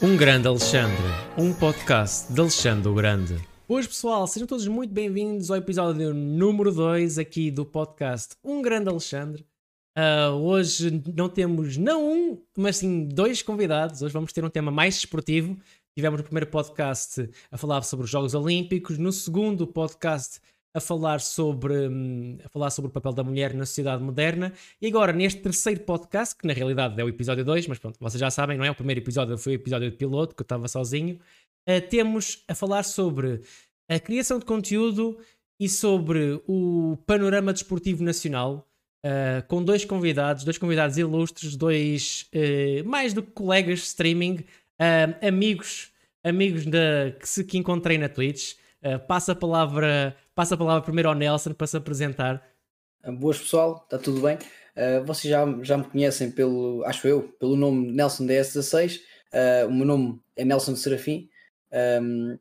Um Grande Alexandre, um podcast de Alexandre o Grande. Hoje, pessoal, sejam todos muito bem-vindos ao episódio número 2 aqui do podcast Um Grande Alexandre. Uh, hoje não temos não um, mas sim dois convidados. Hoje vamos ter um tema mais esportivo. Tivemos no primeiro podcast a falar sobre os Jogos Olímpicos, no segundo podcast a falar sobre, hum, a falar sobre o papel da mulher na sociedade moderna. E agora, neste terceiro podcast, que na realidade é o episódio 2, mas pronto, vocês já sabem, não é? O primeiro episódio foi o episódio de piloto, que eu estava sozinho. Uh, temos a falar sobre a criação de conteúdo e sobre o panorama desportivo nacional. Uh, com dois convidados, dois convidados ilustres, dois uh, mais do que colegas de streaming, amigos, amigos da, que, se, que encontrei na Twitch. passa a palavra Passa a palavra primeiro ao Nelson para se apresentar. Ah, boas pessoal, está tudo bem? Uh, vocês já, já me conhecem pelo, acho eu, pelo nome Nelson DS16. Uh, ah, o meu nome é Nelson Serafim. Um,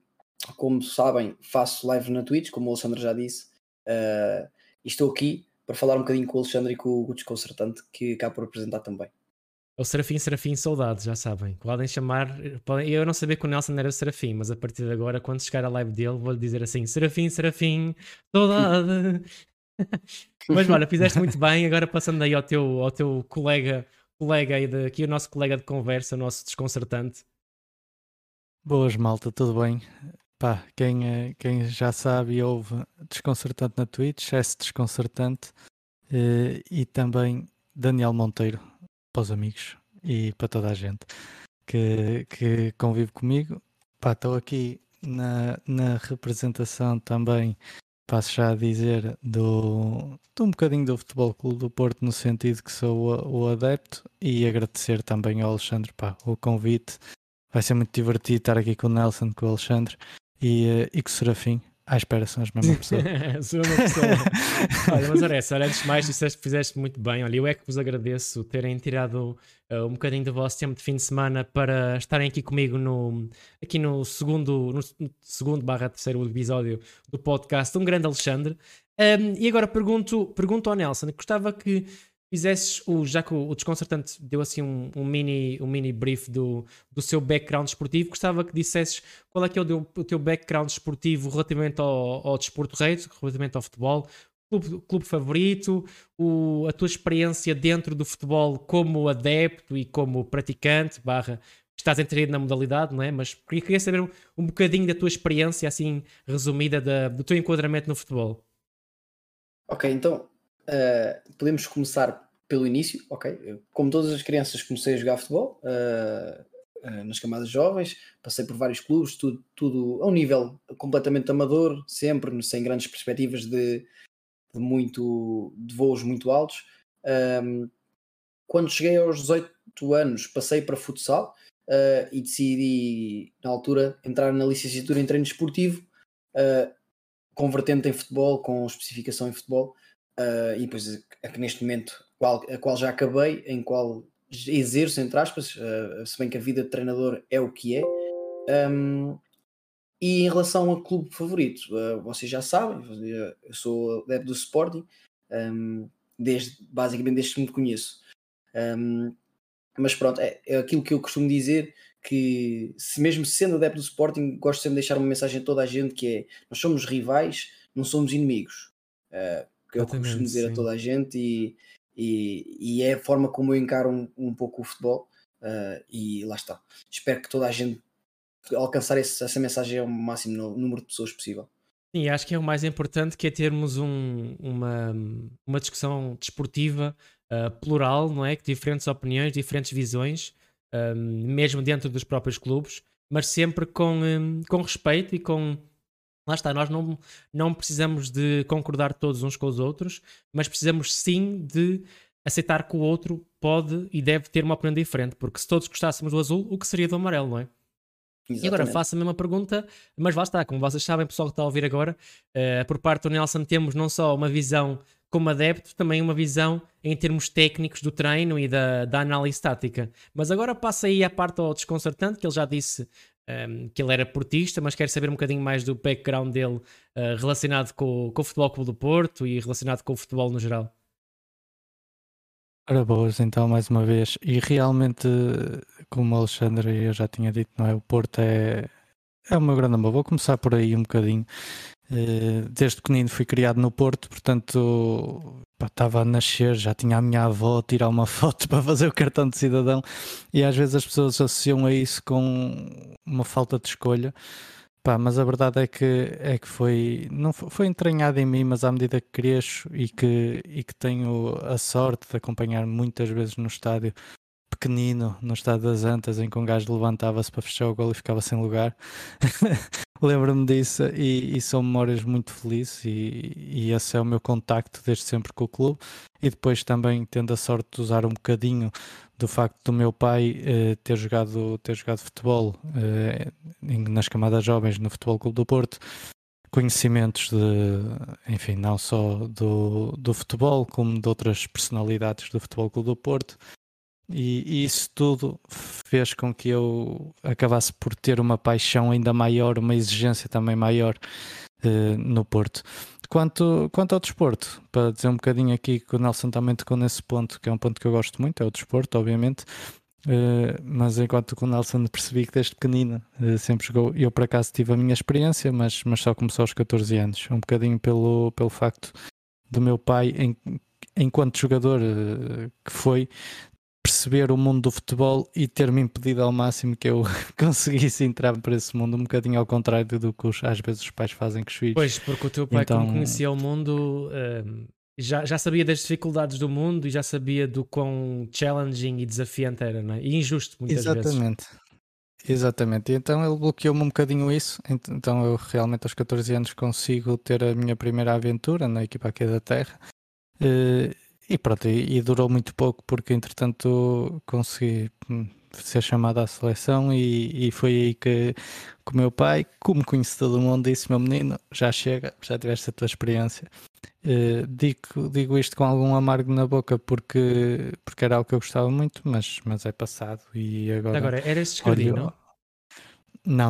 como sabem, faço live na Twitch, como o Alexandre já disse. Uh, e estou aqui para falar um bocadinho com o Alexandre e com o Desconcertante, que acabo por apresentar também. O Serafim, Serafim, saudades, já sabem. Podem chamar. Podem, eu não sabia que o Nelson era o Serafim, mas a partir de agora, quando chegar a live dele, vou-lhe dizer assim: Serafim, Serafim, saudade. mas olha, fizeste muito bem. Agora passando aí ao teu, ao teu colega, colega aí aqui, o nosso colega de conversa, o nosso desconcertante. Boas, malta, tudo bem? Pá, quem, eh, quem já sabe e ouve desconcertante na Twitch, é desconcertante. Eh, e também Daniel Monteiro para os amigos e para toda a gente que, que convive comigo. Pá, estou aqui na, na representação também, passo já a dizer, do, de um bocadinho do Futebol Clube do Porto, no sentido que sou o, o adepto, e agradecer também ao Alexandre pá, o convite. Vai ser muito divertido estar aqui com o Nelson, com o Alexandre e, eh, e com o Serafim. À espera, são as mesmas pessoas. sou uma pessoa. olha, mas olha, olha, antes de mais, disseste que fizeste muito bem. Olha, eu é que vos agradeço terem tirado uh, um bocadinho do vosso tempo de fim de semana para estarem aqui comigo no, aqui no segundo, no segundo barra terceiro episódio do podcast Um Grande Alexandre. Um, e agora pergunto, pergunto ao Nelson, gostava que fizesses o, já que o, desconcertante deu assim um, um, mini, um mini brief do, do seu background esportivo, gostava que dissesses qual é que é o, o teu background esportivo relativamente ao, ao desporto rei, relativamente ao futebol, clube, clube favorito, o, a tua experiência dentro do futebol como adepto e como praticante, barra, estás inserido na modalidade, não é? Mas queria saber um, um bocadinho da tua experiência, assim, resumida, da, do teu enquadramento no futebol. Ok, então Uh, podemos começar pelo início, ok? Como todas as crianças, comecei a jogar futebol uh, uh, nas camadas jovens, passei por vários clubes, tudo, tudo a um nível completamente amador, sempre sem grandes perspectivas de, de muito de voos muito altos. Um, quando cheguei aos 18 anos, passei para futsal e decidi, na altura, entrar na licenciatura em treino esportivo, convertendo em futebol, com especificação em futebol uh, e depois a que neste momento qual, a qual já acabei, em qual exerço, entre aspas, uh, se bem que a vida de treinador é o que é. Um, e em relação a clube favorito, uh, vocês já sabem, eu sou adepto do Sporting, um, desde, basicamente desde que me conheço. Um, mas pronto, é, é, aquilo que eu costumo dizer que se mesmo sendo adepto do Sporting, gosto sempre de deixar uma mensagem a toda a gente que é nós somos rivais, não somos inimigos. Uh, que eu costumo dizer sim. a toda a gente e, e, e, é a forma como eu encaro um, um pouco o futebol uh, e lá está. Espero que toda a gente alcançar esse, essa mensagem ao máximo número de pessoas possível. Sim, acho que é o mais importante que é termos um, uma, uma discussão desportiva uh, plural, não é? Que diferentes opiniões, diferentes visões, um, mesmo dentro dos próprios clubes, mas sempre com, um, com respeito e com Lá está, nós não, não precisamos de concordar todos uns com os outros, mas precisamos sim de aceitar que o outro pode e deve ter uma opinião diferente, porque se todos gostássemos do azul, o que seria do amarelo, não é? Exatamente. E agora faço a mesma pergunta, mas lá está, como vocês sabem, pessoal que está a ouvir agora, uh, por parte do Nelson temos não só uma visão como adepto, também uma visão em termos técnicos do treino e da, da análise tática. Mas agora passa aí a parte ao desconcertante, que ele já disse um, que ele era portista, mas quero saber um bocadinho mais do background dele uh, relacionado com, com o Futebol Clube do Porto e relacionado com o futebol no geral. Ora boas, então, mais uma vez. E realmente, como o Alexandre eu já tinha dito, não é? O Porto é, é meu grande amor. Vou começar por aí um bocadinho. Eh, desde pequenino fui criado no Porto, portanto estava a nascer, já tinha a minha avó a tirar uma foto para fazer o cartão de cidadão e às vezes as pessoas associam a isso com uma falta de escolha. Pá, mas a verdade é que, é que foi, não foi, foi entranhado em mim, mas à medida que cresço e que, e que tenho a sorte de acompanhar muitas vezes no estádio pequenino, no estádio das Antas, em que um gajo levantava-se para fechar o gol e ficava sem lugar. Lembro-me disso e, e, são memórias muito felizes e, e, esse é o meu contacto desde sempre com o clube e depois também tendo a sorte de usar um bocadinho do facto do meu pai eh, ter, jogado, ter jogado futebol eh, nas camadas jovens no Futebol Clube do Porto, conhecimentos de, enfim, não só do, do futebol, como de outras personalidades do Futebol Clube do Porto. E, e isso tudo fez com que eu acabasse por ter uma paixão ainda maior, uma exigência também maior eh, no Porto. Quanto, quanto ao desporto, para dizer um bocadinho aqui que o Nelson também tocou nesse ponto, que é um ponto que eu gosto muito, é o desporto, obviamente, uh, mas enquanto com o Nelson percebi que desde pequenina uh, sempre jogou, eu por acaso tive a minha experiência, mas, mas só começou aos 14 anos, um bocadinho pelo, pelo facto do meu pai, em, enquanto jogador uh, que foi, perceber o mundo do futebol e ter-me impedido ao máximo que eu conseguisse entrar para esse mundo, um bocadinho ao contrário do que os, às vezes os pais fazem com os filhos. Pois, porque o teu pai, então... como conhecia o mundo, um, já, já sabia das dificuldades do mundo e já sabia do quão challenging e desafiante era, não é? E injusto muitas Exatamente. vezes. Exatamente. Exatamente, então ele bloqueou-me um bocadinho isso. Então eu realmente aos 14 anos consigo ter a minha primeira aventura na equipa aqui da Terra. E pronto, e, e, durou muito pouco porque entretanto consegui hum, ser chamado à seleção e, e foi aí que, que o meu pai, como conhece todo mundo, disse: Meu menino, já chega, já tiveste a tua experiência. Uh, digo, digo isto com algum amargo na boca porque, porque era algo que eu gostava muito, mas, mas é passado. E agora, agora era este escardinho, não?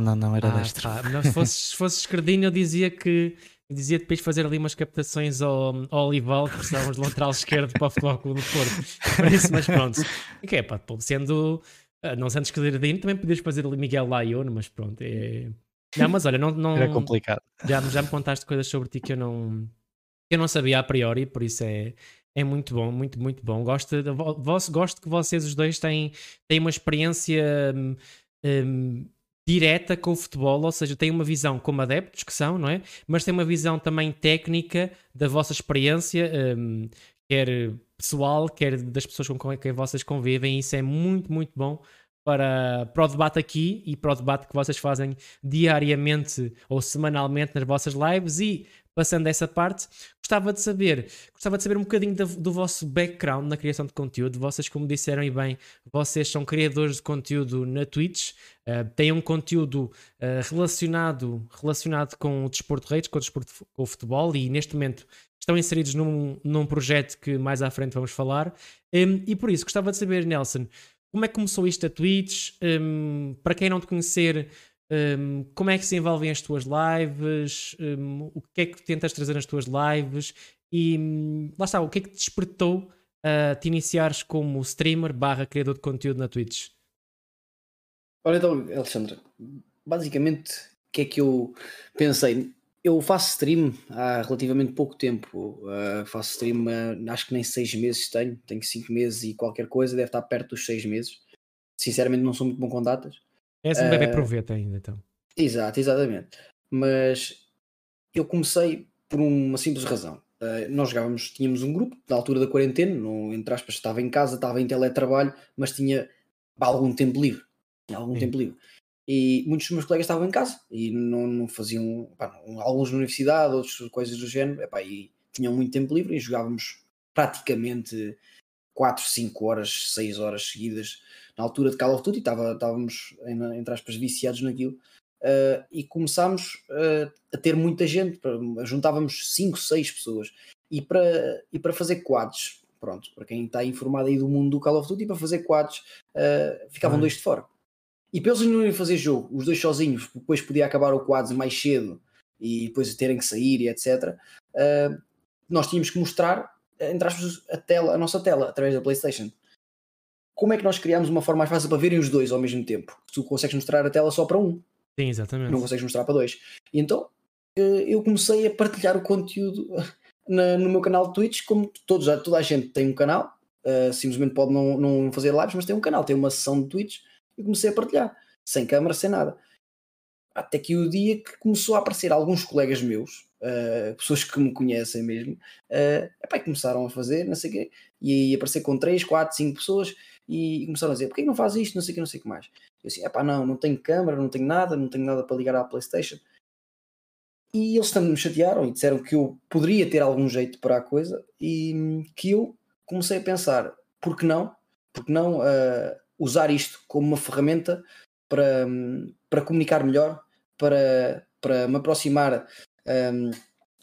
Não, não, era ah, destro. Pá, se fosse, se fosse escardinho, eu dizia que dizia depois fazer ali umas captações ao, ao Olival, que precisávamos de lateral esquerdo para o Futebol Clube do Porto. Por isso, mas pronto. E que é, pá, sendo, ah, não sendo escadeiradinho, também podias fazer ali Miguel Laione, mas pronto. É... Não, mas olha, não, não... Era complicado. Já, já me contaste coisas sobre ti que eu não, eu não sabia a priori, por isso é, é muito bom, muito, muito bom. Gosto, de, gosto que vocês os dois têm, têm uma experiência... Hum, hum, direta com o futebol, ou seja, tem uma visão como adeptos que são, não é? Mas tem uma visão também técnica da vossa experiência, um, quer pessoal, quer das pessoas com quem vocês convivem, isso é muito, muito bom para, para o debate aqui e para o debate que vocês fazem diariamente ou semanalmente nas vossas lives e passando essa parte, gostava de saber, gostava de saber um bocadinho do, do, vosso background na criação de conteúdo. Vocês, como disseram e bem, vocês são criadores de conteúdo na Twitch, uh, têm um conteúdo uh, relacionado, relacionado com o desporto de redes, com o desporto com o futebol, e neste momento estão inseridos num, num projeto que mais à frente vamos falar. Um, e por isso, gostava de saber, Nelson, como é que começou isto a Twitch? Um, para quem não te conhecer, um, como é que se envolvem as tuas lives? Um, o que é que tentas trazer nas tuas lives? E um, lá está, o que é que te despertou a te iniciares como streamer barra criador de conteúdo na Twitch? Olha então, Alexandre, basicamente o que é que eu pensei? Eu faço stream há relativamente pouco tempo. Uh, faço stream, uh, acho que nem seis meses tenho, tenho cinco meses e qualquer coisa, deve estar perto dos seis meses. Sinceramente, não sou muito bom com datas. És um uh, bebê ah, proveta ainda, então. Exato, exatamente. Mas eu comecei por uma simples razão. Uh, nós jogávamos, tínhamos um grupo na altura da quarentena, no, entre aspas, estava em casa, estava em teletrabalho, mas tinha algum tempo livre. Tinha algum Sim. tempo livre. E muitos dos meus colegas estavam em casa e não, não faziam, pá, alguns na universidade, outros coisas do género, epá, e tinham muito tempo livre e jogávamos praticamente 4, 5 horas, 6 horas seguidas na altura de Call of Duty, estava, estávamos, entre aspas, viciados naquilo, uh, e começámos uh, a ter muita gente, juntávamos 5, 6 pessoas, e para, e para fazer quads, pronto, para quem está informado aí do mundo do Call of Duty, para fazer quads, uh, ficavam dois de fora. E para eles não irem fazer jogo, os dois sozinhos, depois podia acabar o quads mais cedo e depois terem que sair e etc. nós tínhamos que mostrar entre aspas, a, tela, a nossa tela através da PlayStation. Como é que nós criamos uma forma mais fácil para verem os dois ao mesmo tempo? Tu consegues mostrar a tela só para um. Sim, exatamente. Não consegues mostrar para dois. E então eh, eu comecei a partilhar o conteúdo na, no meu canal de Twitch, como todos, toda a gente tem um canal, uh, simplesmente pode não, não fazer lives, mas tem um canal, tem uma sessão de Twitch e comecei a partilhar, sem câmera, sem nada. Até que o dia que começou a aparecer alguns colegas meus, uh, pessoas que me conhecem mesmo, uh, epá, começaram a fazer, não sei o quê, e aparecer com 3, 4, 5 pessoas e começaram a dizer: porquê não faz isto, não sei o que, não sei o que mais. Eu assim: epá, não, não tenho câmera, não tenho nada, não tenho nada para ligar à PlayStation. E eles também me chatearam e disseram que eu poderia ter algum jeito para a coisa e que eu comecei a pensar: por que não? Por que não uh, usar isto como uma ferramenta para, para comunicar melhor, para, para me aproximar um,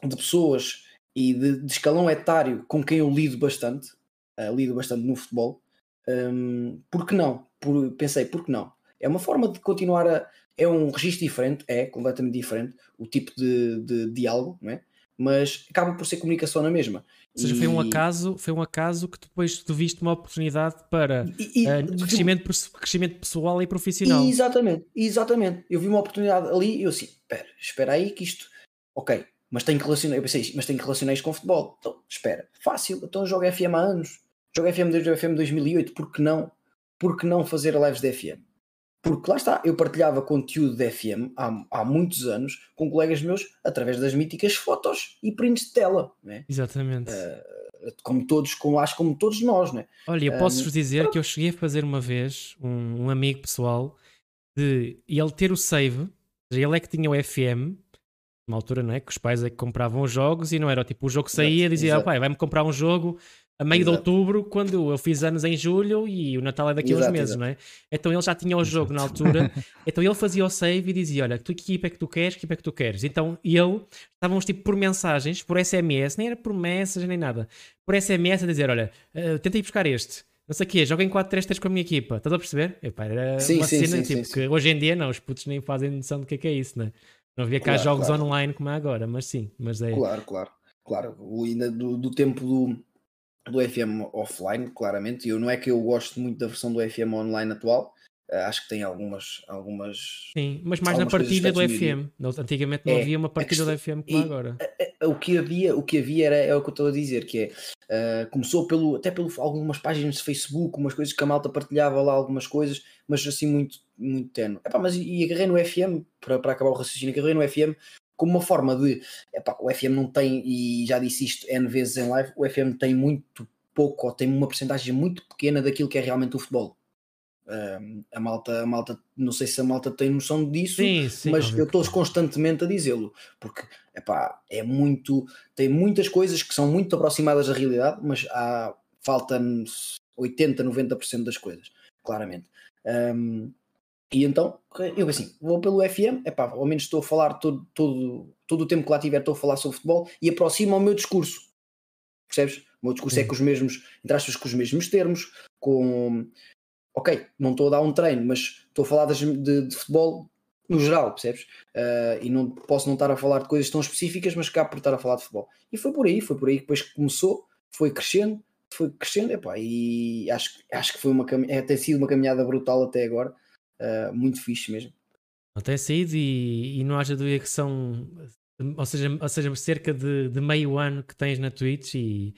de pessoas e de, de, escalão etário com quem eu lido bastante, uh, lido bastante no futebol. Um, por que não? Por, pensei, por que não? É uma forma de continuar a. É um registro diferente, é completamente diferente, o tipo de, de diálogo, não é? mas acaba por ser comunicação na mesma. Ou seja, e... foi um acaso, foi um acaso que depois tu viste uma oportunidade para e, e, uh, crescimento, crescimento pessoal e profissional. Exatamente, exatamente. Eu vi uma oportunidade ali e eu assim, espera, espera aí que isto, ok, mas tem que relacionar, eu pensei, mas tem que relacionar isto com futebol. Então, espera, fácil, então jogo FM há anos, jogo FM desde o FM 2008, por que não, por que não fazer lives de FM? Porque lá está, eu partilhava conteúdo de FM há, há muitos anos com colegas meus através das míticas fotos e prints de tela. Né? Exatamente. Uh, como todos, como, acho como todos nós. Né? Olha, eu posso-vos dizer que eu cheguei a fazer uma vez um, um amigo pessoal de ele ter o save, ele é que tinha o FM, uma altura, não é? Que os pais é que compravam os jogos e não era tipo o jogo saía, dizia, ah, pai, vai-me comprar um jogo a meio Exato. de outubro, quando eu fiz anos em julho e o Natal é daqui a uns meses, exato. não é? Então ele já tinha o jogo na altura, então ele fazia o save e dizia: Olha, tu, que equipa é que tu queres, que equipa é que tu queres? Então ele, estávamos tipo por mensagens, por SMS, nem era por mensagens nem nada, por SMS a dizer: Olha, uh, tenta ir buscar este. Não sei o quê, joga em 4-3-3 com a minha equipa, estás a perceber? Epá, era sim, uma sim, cena sim, tipo que hoje em dia não, os putos nem fazem noção do que é, que é isso, não é? Não havia cá claro, jogos claro. online como é agora, mas sim, mas é. Claro, claro, claro. O, ainda do, do tempo do do FM offline, claramente. Eu não é que eu gosto muito da versão do FM online atual. Uh, acho que tem algumas, algumas. Sim, mas mais na partilha do FM. Antigamente não é, havia uma partilha do FM como agora. A, a, o que havia, o que havia era é o que eu estou a dizer, que é uh, começou pelo até pelo algumas páginas de Facebook, umas coisas que a malta partilhava lá algumas coisas, mas assim muito muito tenue. Epá, mas e agarrei no FM para, para acabar o raciocínio, agarrei no FM como uma forma de epá, o FM não tem, e já disse isto N vezes em live, o FM tem muito pouco, ou tem uma porcentagem muito pequena daquilo que é realmente o futebol. a malta, a malta, não sei se a malta tem noção disso, sim, sim, mas eu estou constantemente a dizê-lo, porque epá, é muito, tem muitas coisas que são muito aproximadas da realidade, mas há, falta 80, 90% das coisas, claramente. Um, e então, eu assim, vou pelo FM, epá, ao menos estou a falar todo, todo, todo o tempo que lá tiver, estou a falar sobre futebol e aproximo o meu discurso. Percebes? O meu discurso é Sim. é com os mesmos, entre aspas, com os mesmos termos, com ok, não estou a dar um treino, mas estou a falar de, de, de futebol no geral, percebes? Uh, e não posso não estar a falar de coisas tão específicas, mas cá por estar a falar de futebol. E foi por aí, foi por aí que depois começou, foi crescendo, foi crescendo, epá, e acho, acho que foi uma é, tem sido uma caminhada brutal até agora uh, muito fixe mesmo. Tem saído e, e não haja dúvida que são, ou seja, ou seja cerca de, de meio ano que tens na Twitch e,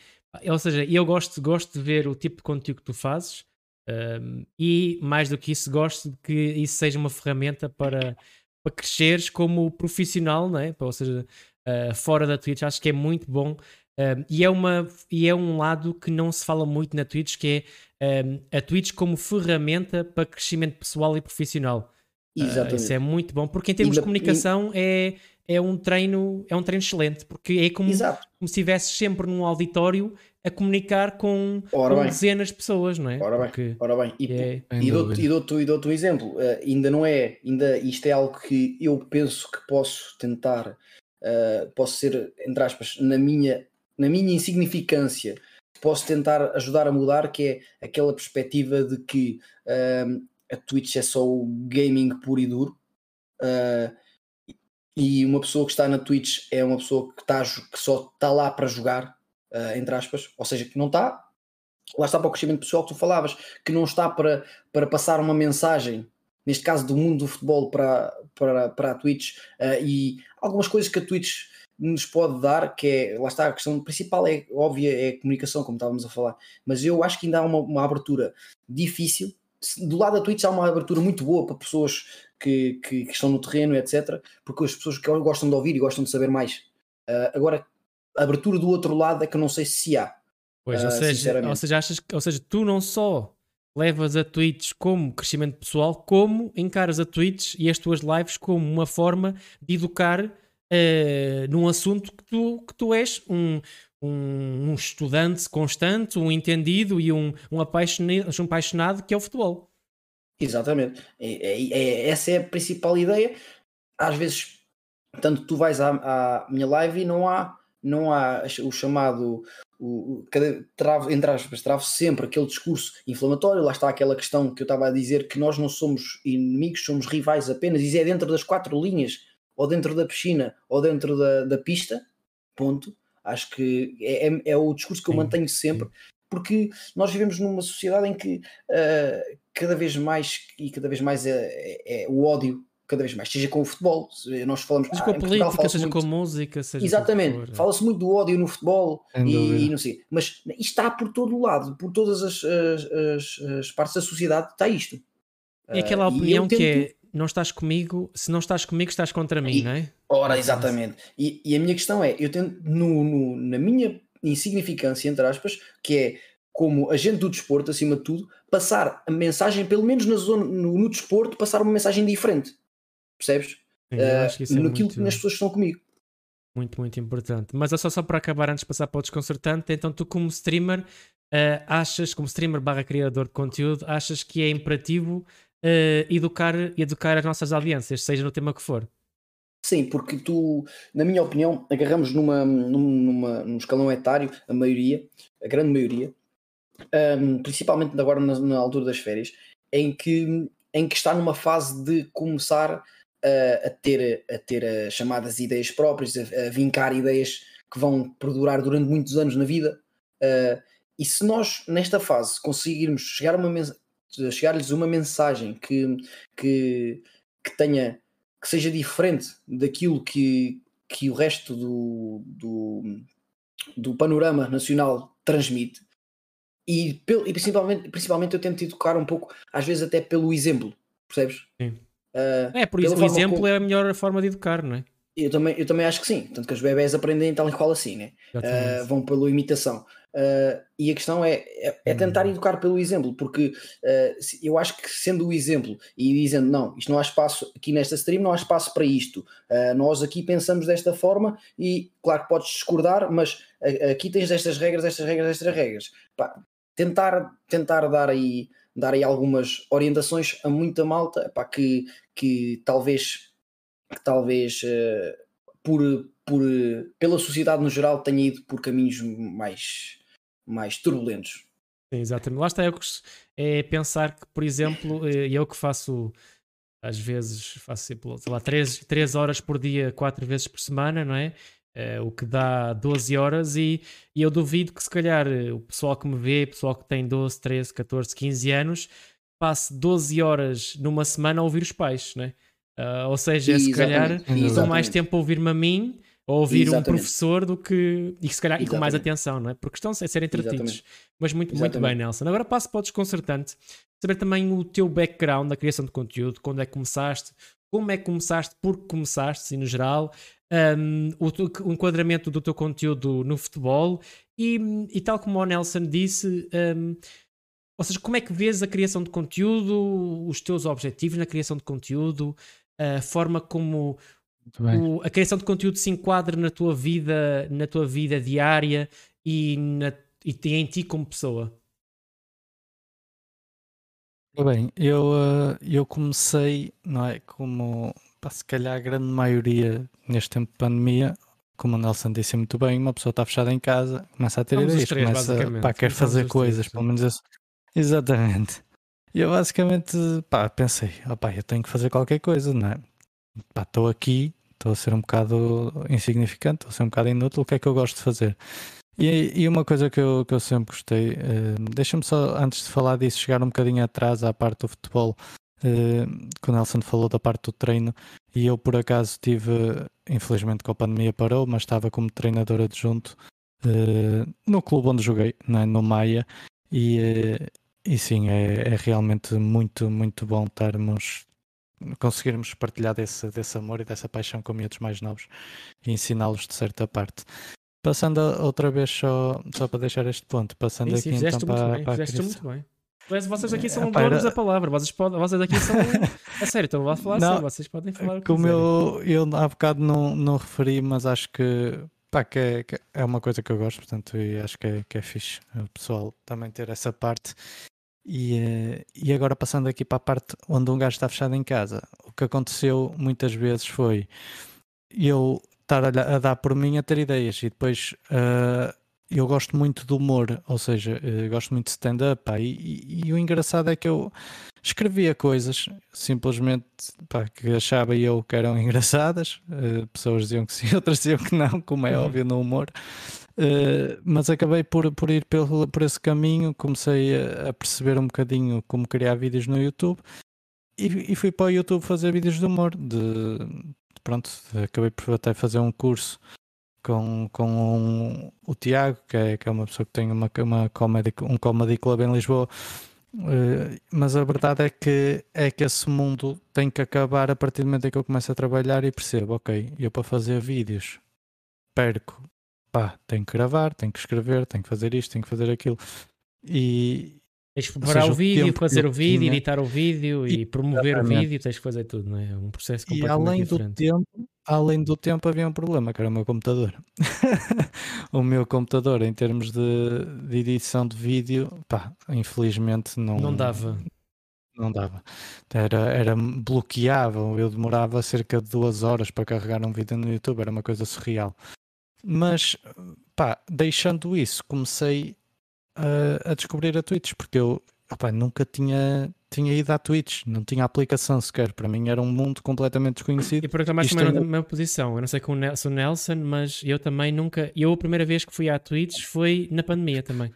ou seja, eu gosto, gosto de ver o tipo de conteúdo que tu fazes um, e mais do que isso, gosto de que isso seja uma ferramenta para, para cresceres como profissional, não é? ou seja, uh, fora da Twitch, acho que é muito bom. Um, e, é uma, e é um lado que não se fala muito na Twitch, que é um, a Twitch como ferramenta para crescimento pessoal e profissional. Exatamente. Uh, isso é muito bom, porque em termos de comunicação e... é, é um treino é um treino excelente, porque é como, como se estivesse sempre num auditório a comunicar com, com dezenas de pessoas, não é? Ora bem, porque ora bem. E, é... e dou-te dou dou um exemplo, uh, ainda não é, ainda isto é algo que eu penso que posso tentar, uh, posso ser, entre aspas, na minha na minha insignificância, posso tentar ajudar a mudar, que é aquela perspectiva de que uh, a Twitch é só o gaming puro e duro. Uh, e uma pessoa que está na Twitch é uma pessoa que, está, que só está lá para jogar. uh, entre aspas, ou seja, que não está, lá está para o crescimento pessoal que tu falavas, que não está para, para passar uma mensagem, neste caso do mundo do futebol para, para, para a Twitch, uh, e algumas coisas que a Twitch nos pode dar, que é, lá está, a questão principal é óbvia, é a comunicação, como estávamos a falar, mas eu acho que ainda há uma, uma abertura difícil, do lado da Twitch há uma abertura muito boa para pessoas que, que, que, estão no terreno, etc. Porque as pessoas que gostam de ouvir e gostam de saber mais. Uh, agora, a abertura do outro lado é que eu não sei se há. Pois, uh, ou, seja, ou, seja, achas, ou seja, tu não só levas a Twitch como crescimento pessoal, como encaras a Twitch e as tuas lives como uma forma de educar uh, num assunto que tu, que tu és um, um, um estudante constante, um entendido e um, um, apaixonado, um apaixonado que é o futebol. Exatamente. É, é, é, essa é a principal ideia. Às vezes, tanto tu vais à, à minha live e não há, não há o chamado o, o, travo, entre aspas, travo sempre aquele discurso inflamatório, lá está aquela questão que eu estava a dizer que nós não somos inimigos, somos rivais apenas, e é dentro das quatro linhas, ou dentro da piscina, ou dentro da, da pista, ponto. Acho que é, é, é o discurso que eu mantenho sempre, porque nós vivemos numa sociedade em que uh, cada vez mais e cada vez mais é, é, é, o ódio cada vez mais, seja com o futebol, nós falamos seja ah, com a política, seja muito, com a música, seja exatamente, fala-se muito do ódio no futebol e, e, não sei, mas isto está por todo o lado, por todas as, as, as, as partes da sociedade está isto. E aquela uh, opinião que é não estás comigo, se não estás comigo, estás contra mim, e, não é? Ora, exatamente. E, e, a minha questão é, eu tento, no, no, na minha insignificância, entre aspas, que é como agente do desporto, acima de tudo, passar a mensagem, pelo menos na zona, no, no desporto, passar uma mensagem diferente. Percebes? Uh, que é naquilo que as pessoas estão comigo. Muito, muito importante. Mas é só, só para acabar, antes de passar para o desconcertante, então tu como streamer, uh, achas, como streamer barra criador de conteúdo, achas que é imperativo uh, educar, educar as nossas audiências, seja no tema que for? Sim, porque tu, na minha opinião, agarramos numa, numa, num escalão etário, a maioria, a grande maioria, um, principalmente agora na, na, altura das férias, em que, em que está numa fase de começar a, a ter, a ter as chamadas ideias próprias, a, a, vincar ideias que vão perdurar durante muitos anos na vida. Uh, e se nós, nesta fase, conseguirmos chegar a uma chegar-lhes uma mensagem que, que, que tenha que seja diferente daquilo que, que o resto do, do, do panorama nacional transmite e, e principalmente, principalmente eu tento educar um pouco, às vezes até pelo exemplo, percebes? Sim. Uh, é, por isso o exemplo como... é a melhor forma de educar, não é? Eu também, eu também acho que sim, tanto que os bebés aprendem tal e qual assim, né? Uh, vão pela imitação. Uh, e a questão é, é, é, tentar hum. educar pelo exemplo, porque uh, eu acho que sendo o exemplo e dizendo não, isto não há espaço aqui nesta stream, não há espaço para isto, uh, nós aqui pensamos desta forma e claro que podes discordar, mas aqui tens estas regras, estas regras, estas regras. Pá, tentar, tentar dar aí dar aí algumas orientações a muita malta pá, que, que talvez que talvez por, por, pela sociedade no geral tenha ido por caminhos mais, mais turbulentos. Sim, exatamente. Lá está, é, é pensar que, por exemplo, eh, eu que faço às vezes faço sei lá, 3, 3 horas por dia, 4 vezes por semana, não é? é o que dá 12 horas e, e, eu duvido que se calhar o pessoal que me vê, o pessoal que tem 12, 13, 14, 15 anos, passe 12 horas numa semana a ouvir os pais, não é? Uh, ou seja, é, se calhar dão mais tempo a ouvir-me a mim ouvir Exatamente. um professor do que. E se calhar e com mais atenção, não é? Porque estão a ser entretidos. Exatamente. Mas muito, muito bem, Nelson. Agora passo para o desconcertante. Saber também o teu background na criação de conteúdo, quando é que começaste, como é que começaste, por que começaste, e no geral, um, o, o, enquadramento do teu conteúdo no futebol e, e tal como o Nelson disse. Um, ou seja, como é que vês a criação de conteúdo, os teus objetivos na criação de conteúdo, a forma como o, a criação de conteúdo se enquadra na tua vida, na tua vida diária e, na, e em ti como pessoa? Bem, eu, eh, eu comecei, não é? Como se calhar a grande maioria neste tempo de pandemia, como o Nelson disse muito bem, uma pessoa está fechada em casa, começa a ter Vamos ideias, três, começa, pá, quer fazer coisas, três, pelo menos isso. Exatamente. E eu basicamente, pá, pensei, opá, eu tenho que fazer qualquer coisa, não é? Estou aqui, estou a ser um bocado insignificante, estou a ser um bocado inútil, o que é que eu gosto de fazer? E, e, uma coisa que eu, que eu sempre gostei, uh, deixa-me só, antes de falar disso, chegar um bocadinho atrás à parte do futebol, uh, que o Nelson falou da parte do treino, e eu por acaso tive, infelizmente com a pandemia parou, mas estava como treinador adjunto uh, no clube onde joguei, né, no Maia, e, e sim, é, é realmente muito, muito bom estarmos conseguirmos partilhar desse, desse amor e dessa paixão com miúdos mais novos e ensiná-los de certa parte. Passando outra vez só, só para deixar este ponto, passando sim, sim, aqui então para, bem, para fizeste muito bem. Mas vocês aqui são é, donos da palavra, vocês, podem, vocês aqui são. a sério, então vou falar não, assim, vocês podem falar o que Como eu, eu há bocado não, não referi, mas acho que, pá, que, é, que é uma coisa que eu gosto, portanto, e acho que é, que é fixe o pessoal também ter essa parte. E, eh, e agora passando aqui para a parte onde um gajo está fechado em casa, o que aconteceu muitas vezes foi eu estar a, a, dar por mim a ter ideias e depois uh, eu gosto muito do humor, ou seja, uh, gosto muito de stand-up e, e, e, o engraçado é que eu escrevia coisas simplesmente pá, que achava eu que eram engraçadas, uh, pessoas diziam que sim, outras diziam que não, como é uhum. óbvio no humor. Uh, mas acabei por, por ir pelo, por esse caminho, comecei a, a, perceber um bocadinho como criar vídeos no YouTube e, e, fui para o YouTube fazer vídeos de humor, de, pronto, acabei por até fazer um curso com, com um, o Tiago, que é, que é uma pessoa que tem uma, uma comedy, um comedy club em Lisboa. Uh, mas a verdade é que é que esse mundo tem que acabar a partir do momento em que eu começo a trabalhar e percebo, ok, eu para fazer vídeos perco, pá, tenho que gravar, tenho que escrever, tenho que fazer isto, tenho que fazer aquilo. E, Tens que preparar o, o vídeo, fazer o vídeo, tinha... editar o vídeo e, e promover exatamente. o vídeo, tens que fazer tudo, não é? É um processo completamente e além diferente. Do tempo, além do tempo havia um problema, que era o meu computador. o meu computador, em termos de, de, edição de vídeo, pá, infelizmente não... Não dava. Não dava. Era, era bloqueável, eu demorava cerca de duas horas para carregar um vídeo no YouTube, era uma coisa surreal. Mas, pá, deixando isso, comecei a, a descobrir a Twitch, porque eu opa, nunca tinha, tinha ido à Twitch, não tinha aplicação sequer. Para mim era um mundo completamente desconhecido. E por acaso mais também na mesma posição. Eu não sei com o Nelson, mas eu também nunca. Eu a primeira vez que fui à Twitch foi na pandemia também.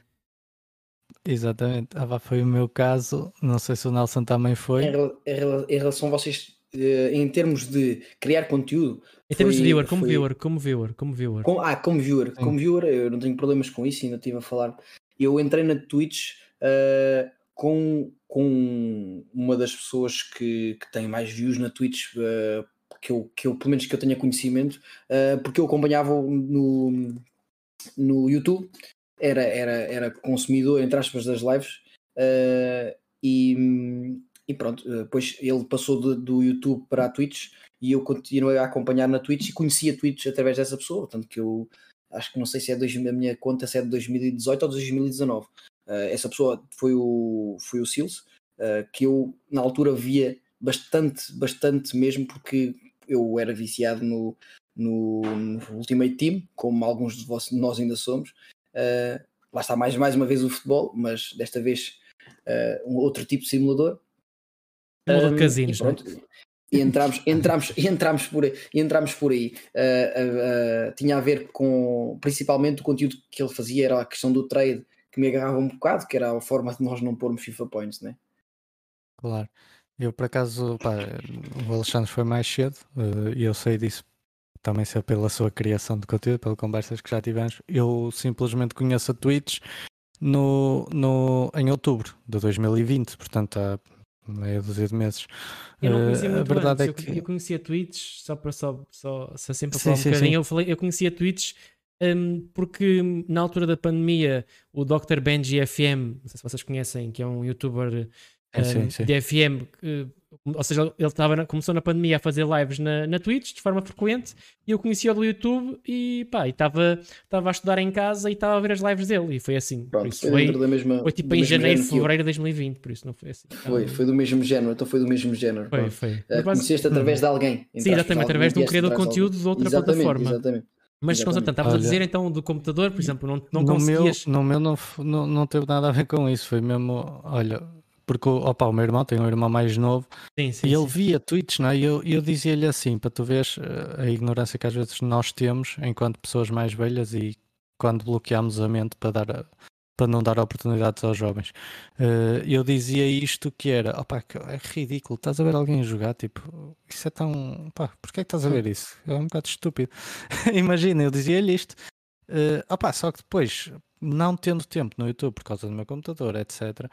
Exatamente. Ah, foi o meu caso. Não sei se o Nelson também foi. Em, relação a vocês, em termos de criar conteúdo. Em termos de viewer, como foi... viewer, como viewer, como viewer. Com, ah, como viewer, como viewer, eu não tenho problemas com isso, ainda estive a falar eu entrei na Twitch uh, com, com uma das pessoas que, que tem mais views na Twitch, uh, que, eu, que eu, pelo menos que eu tenha conhecimento, uh, porque eu acompanhava no, no YouTube, era, era, era consumidor, entre aspas, das lives, e, e pronto, depois ele passou de, do YouTube para a Twitch e eu continuei a acompanhar na Twitch e conheci a Twitch através dessa pessoa, portanto que eu acho que não sei se é dois, a minha conta se é de 2018 ou 2019. Uh, eh, essa pessoa foi o, foi o Sils, uh, que eu na altura via bastante, bastante mesmo, porque eu era viciado no, no, no Ultimate Team, como alguns de vós, nós ainda somos. Uh, lá está mais, mais uma vez o futebol, mas desta vez um outro tipo de simulador. Um, casinos, pronto, e entramos, entramos, entramos, por, entramos por aí. Uh, uh, tinha a ver com, principalmente, o conteúdo que ele fazia era a questão do trade, que me agarrava um bocado, que era a forma de nós não pormos FIFA Points, né? Claro. Eu, por acaso, pá, o Alexandre foi mais cedo, e eu sei disso também sei pela sua criação de conteúdo, pelas conversas que já tivemos. Eu simplesmente conheço a Twitch no, no, em outubro de 2020, portanto há meia dúzia de meses. Eu não conhecia uh, muito a verdade antes. É que... eu, eu conhecia Twitch, só para só, só, só sempre sim, falar um sim, bocadinho, sim. Eu, falei, eu conhecia Twitch um, porque na altura da pandemia o Dr. Benji FM, não sei se vocês conhecem, que é um youtuber um, de FM, que ou seja, ele tava, começou na pandemia a fazer lives na, na Twitch de forma frequente e eu conhecia-o do YouTube e pá, estava a estudar em casa e estava a ver as lives dele e foi assim. Pronto, isso foi, mesma, foi tipo em janeiro, fevereiro de 2020, por isso não foi assim. Foi, foi do mesmo género, então foi do mesmo género. Foi, foi. Uh, conheceste através hum. de alguém. Sim, exatamente, através de um criador de conteúdo de outra exatamente, plataforma. Exatamente. Mas constantante, estavas a dizer então do computador, por exemplo, não, não no conseguias. Meu, no meu não, não, não teve nada a ver com isso, foi mesmo, olha, porque opa, o meu irmão tem um irmão mais novo sim, sim, e ele sim. via tweets, não é? E eu, eu dizia-lhe assim, para tu veres eh, a ignorância que às vezes nós temos enquanto pessoas mais velhas e quando bloqueámos a mente para dar a, para não dar oportunidades aos jovens. Uh, eu dizia isto que era, opa, é ridículo, estás a ver alguém jogar, tipo, isso é tão, pá, porquê é que estás a ver isso? É um bocado estúpido. Imagina, eu dizia-lhe isto, uh, opa, só que depois, não tendo tempo no YouTube por causa do meu computador, etc.,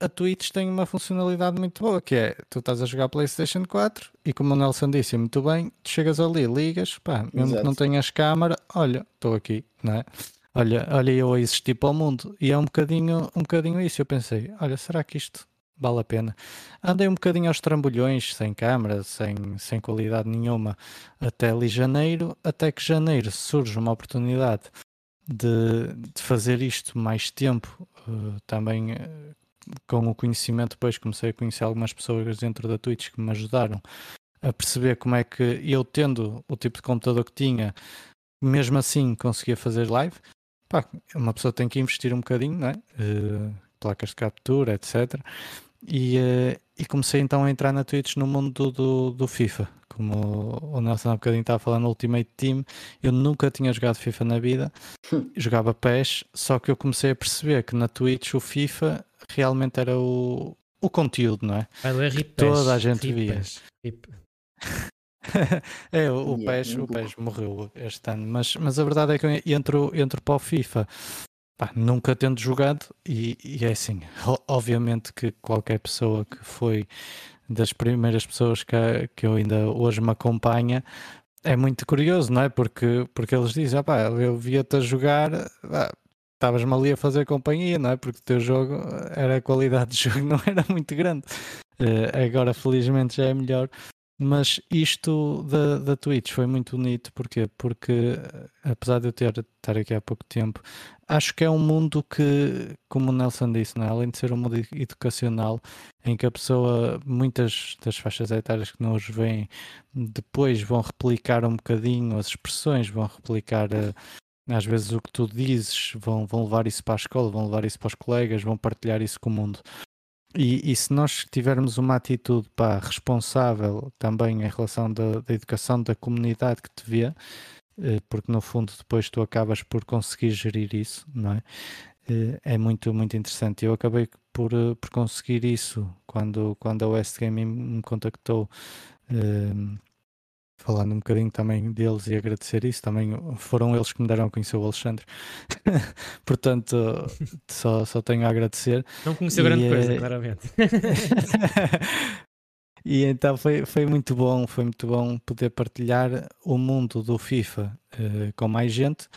a Twitch tem uma funcionalidade muito boa, que é, tu estás a jogar Playstation 4 e como o Nelson disse muito bem, tu chegas ali, ligas, pá, mesmo Exato. que não tenhas câmara, olha, estou aqui, não é? olha, olha eu a existir para o mundo. E é um bocadinho, um bocadinho isso. Eu pensei, olha, será que isto vale a pena? Andei um bocadinho aos trambolhões, sem câmara, sem, sem qualidade nenhuma, até ali janeiro, até que janeiro surge uma oportunidade de, de fazer isto mais tempo, uh, também uh, com o conhecimento, depois comecei a conhecer algumas pessoas dentro da Twitch que me ajudaram a perceber como é que eu tendo o tipo de computador que tinha, mesmo assim conseguia fazer live pá, uma pessoa tem que investir um bocadinho? Uh, placas de captura, etc. E, uh, e, comecei então a entrar na Twitch no mundo do, do, do, FIFA. Como o Nelson há bocadinho estava falando no Ultimate Team, eu nunca tinha jogado FIFA na vida, jogava PES, só que eu comecei a perceber que na Twitch o FIFA realmente era o, o conteúdo, não é? Que toda a gente via. é, o, o, PES, o PES morreu este ano, mas, mas a verdade é que eu entro, entro para o FIFA pá, nunca tendo jogado e, e, é assim, obviamente que qualquer pessoa que foi das primeiras pessoas que, que eu ainda hoje me acompanha é muito curioso, não é? Porque, porque eles dizem, ah, pá, eu via-te a jogar, estavas-me ali a fazer companhia, não é? Porque o teu jogo era a qualidade de jogo não era muito grande. Uh, agora felizmente já é melhor mas isto da, da Twitch foi muito bonito, porquê? Porque apesar de eu ter estar aqui há pouco tempo, acho que é um mundo que, como o Nelson disse, é? além de ser um mundo educacional, em que a pessoa, muitas das faixas etárias que não os veem, depois vão replicar um bocadinho as expressões, vão replicar eh, às vezes o que tu dizes, vão, vão levar isso para a escola, vão levar isso para os colegas, vão partilhar isso com o mundo. E, e, se nós tivermos uma atitude pá, responsável também em relação da, da, educação da comunidade que te vê, porque no fundo depois tu acabas por conseguir gerir isso, não é? Eh, é muito, muito interessante. Eu acabei por, eh, por conseguir isso quando, quando a West Gaming me contactou falando um bocadinho também deles e agradecer isso, também foram eles que me deram a conhecer o Alexandre. Portanto, só, só tenho a agradecer. Não conheceu e, grande coisa, claramente. e então foi, foi muito bom, foi muito bom poder partilhar o mundo do FIFA uh, com mais gente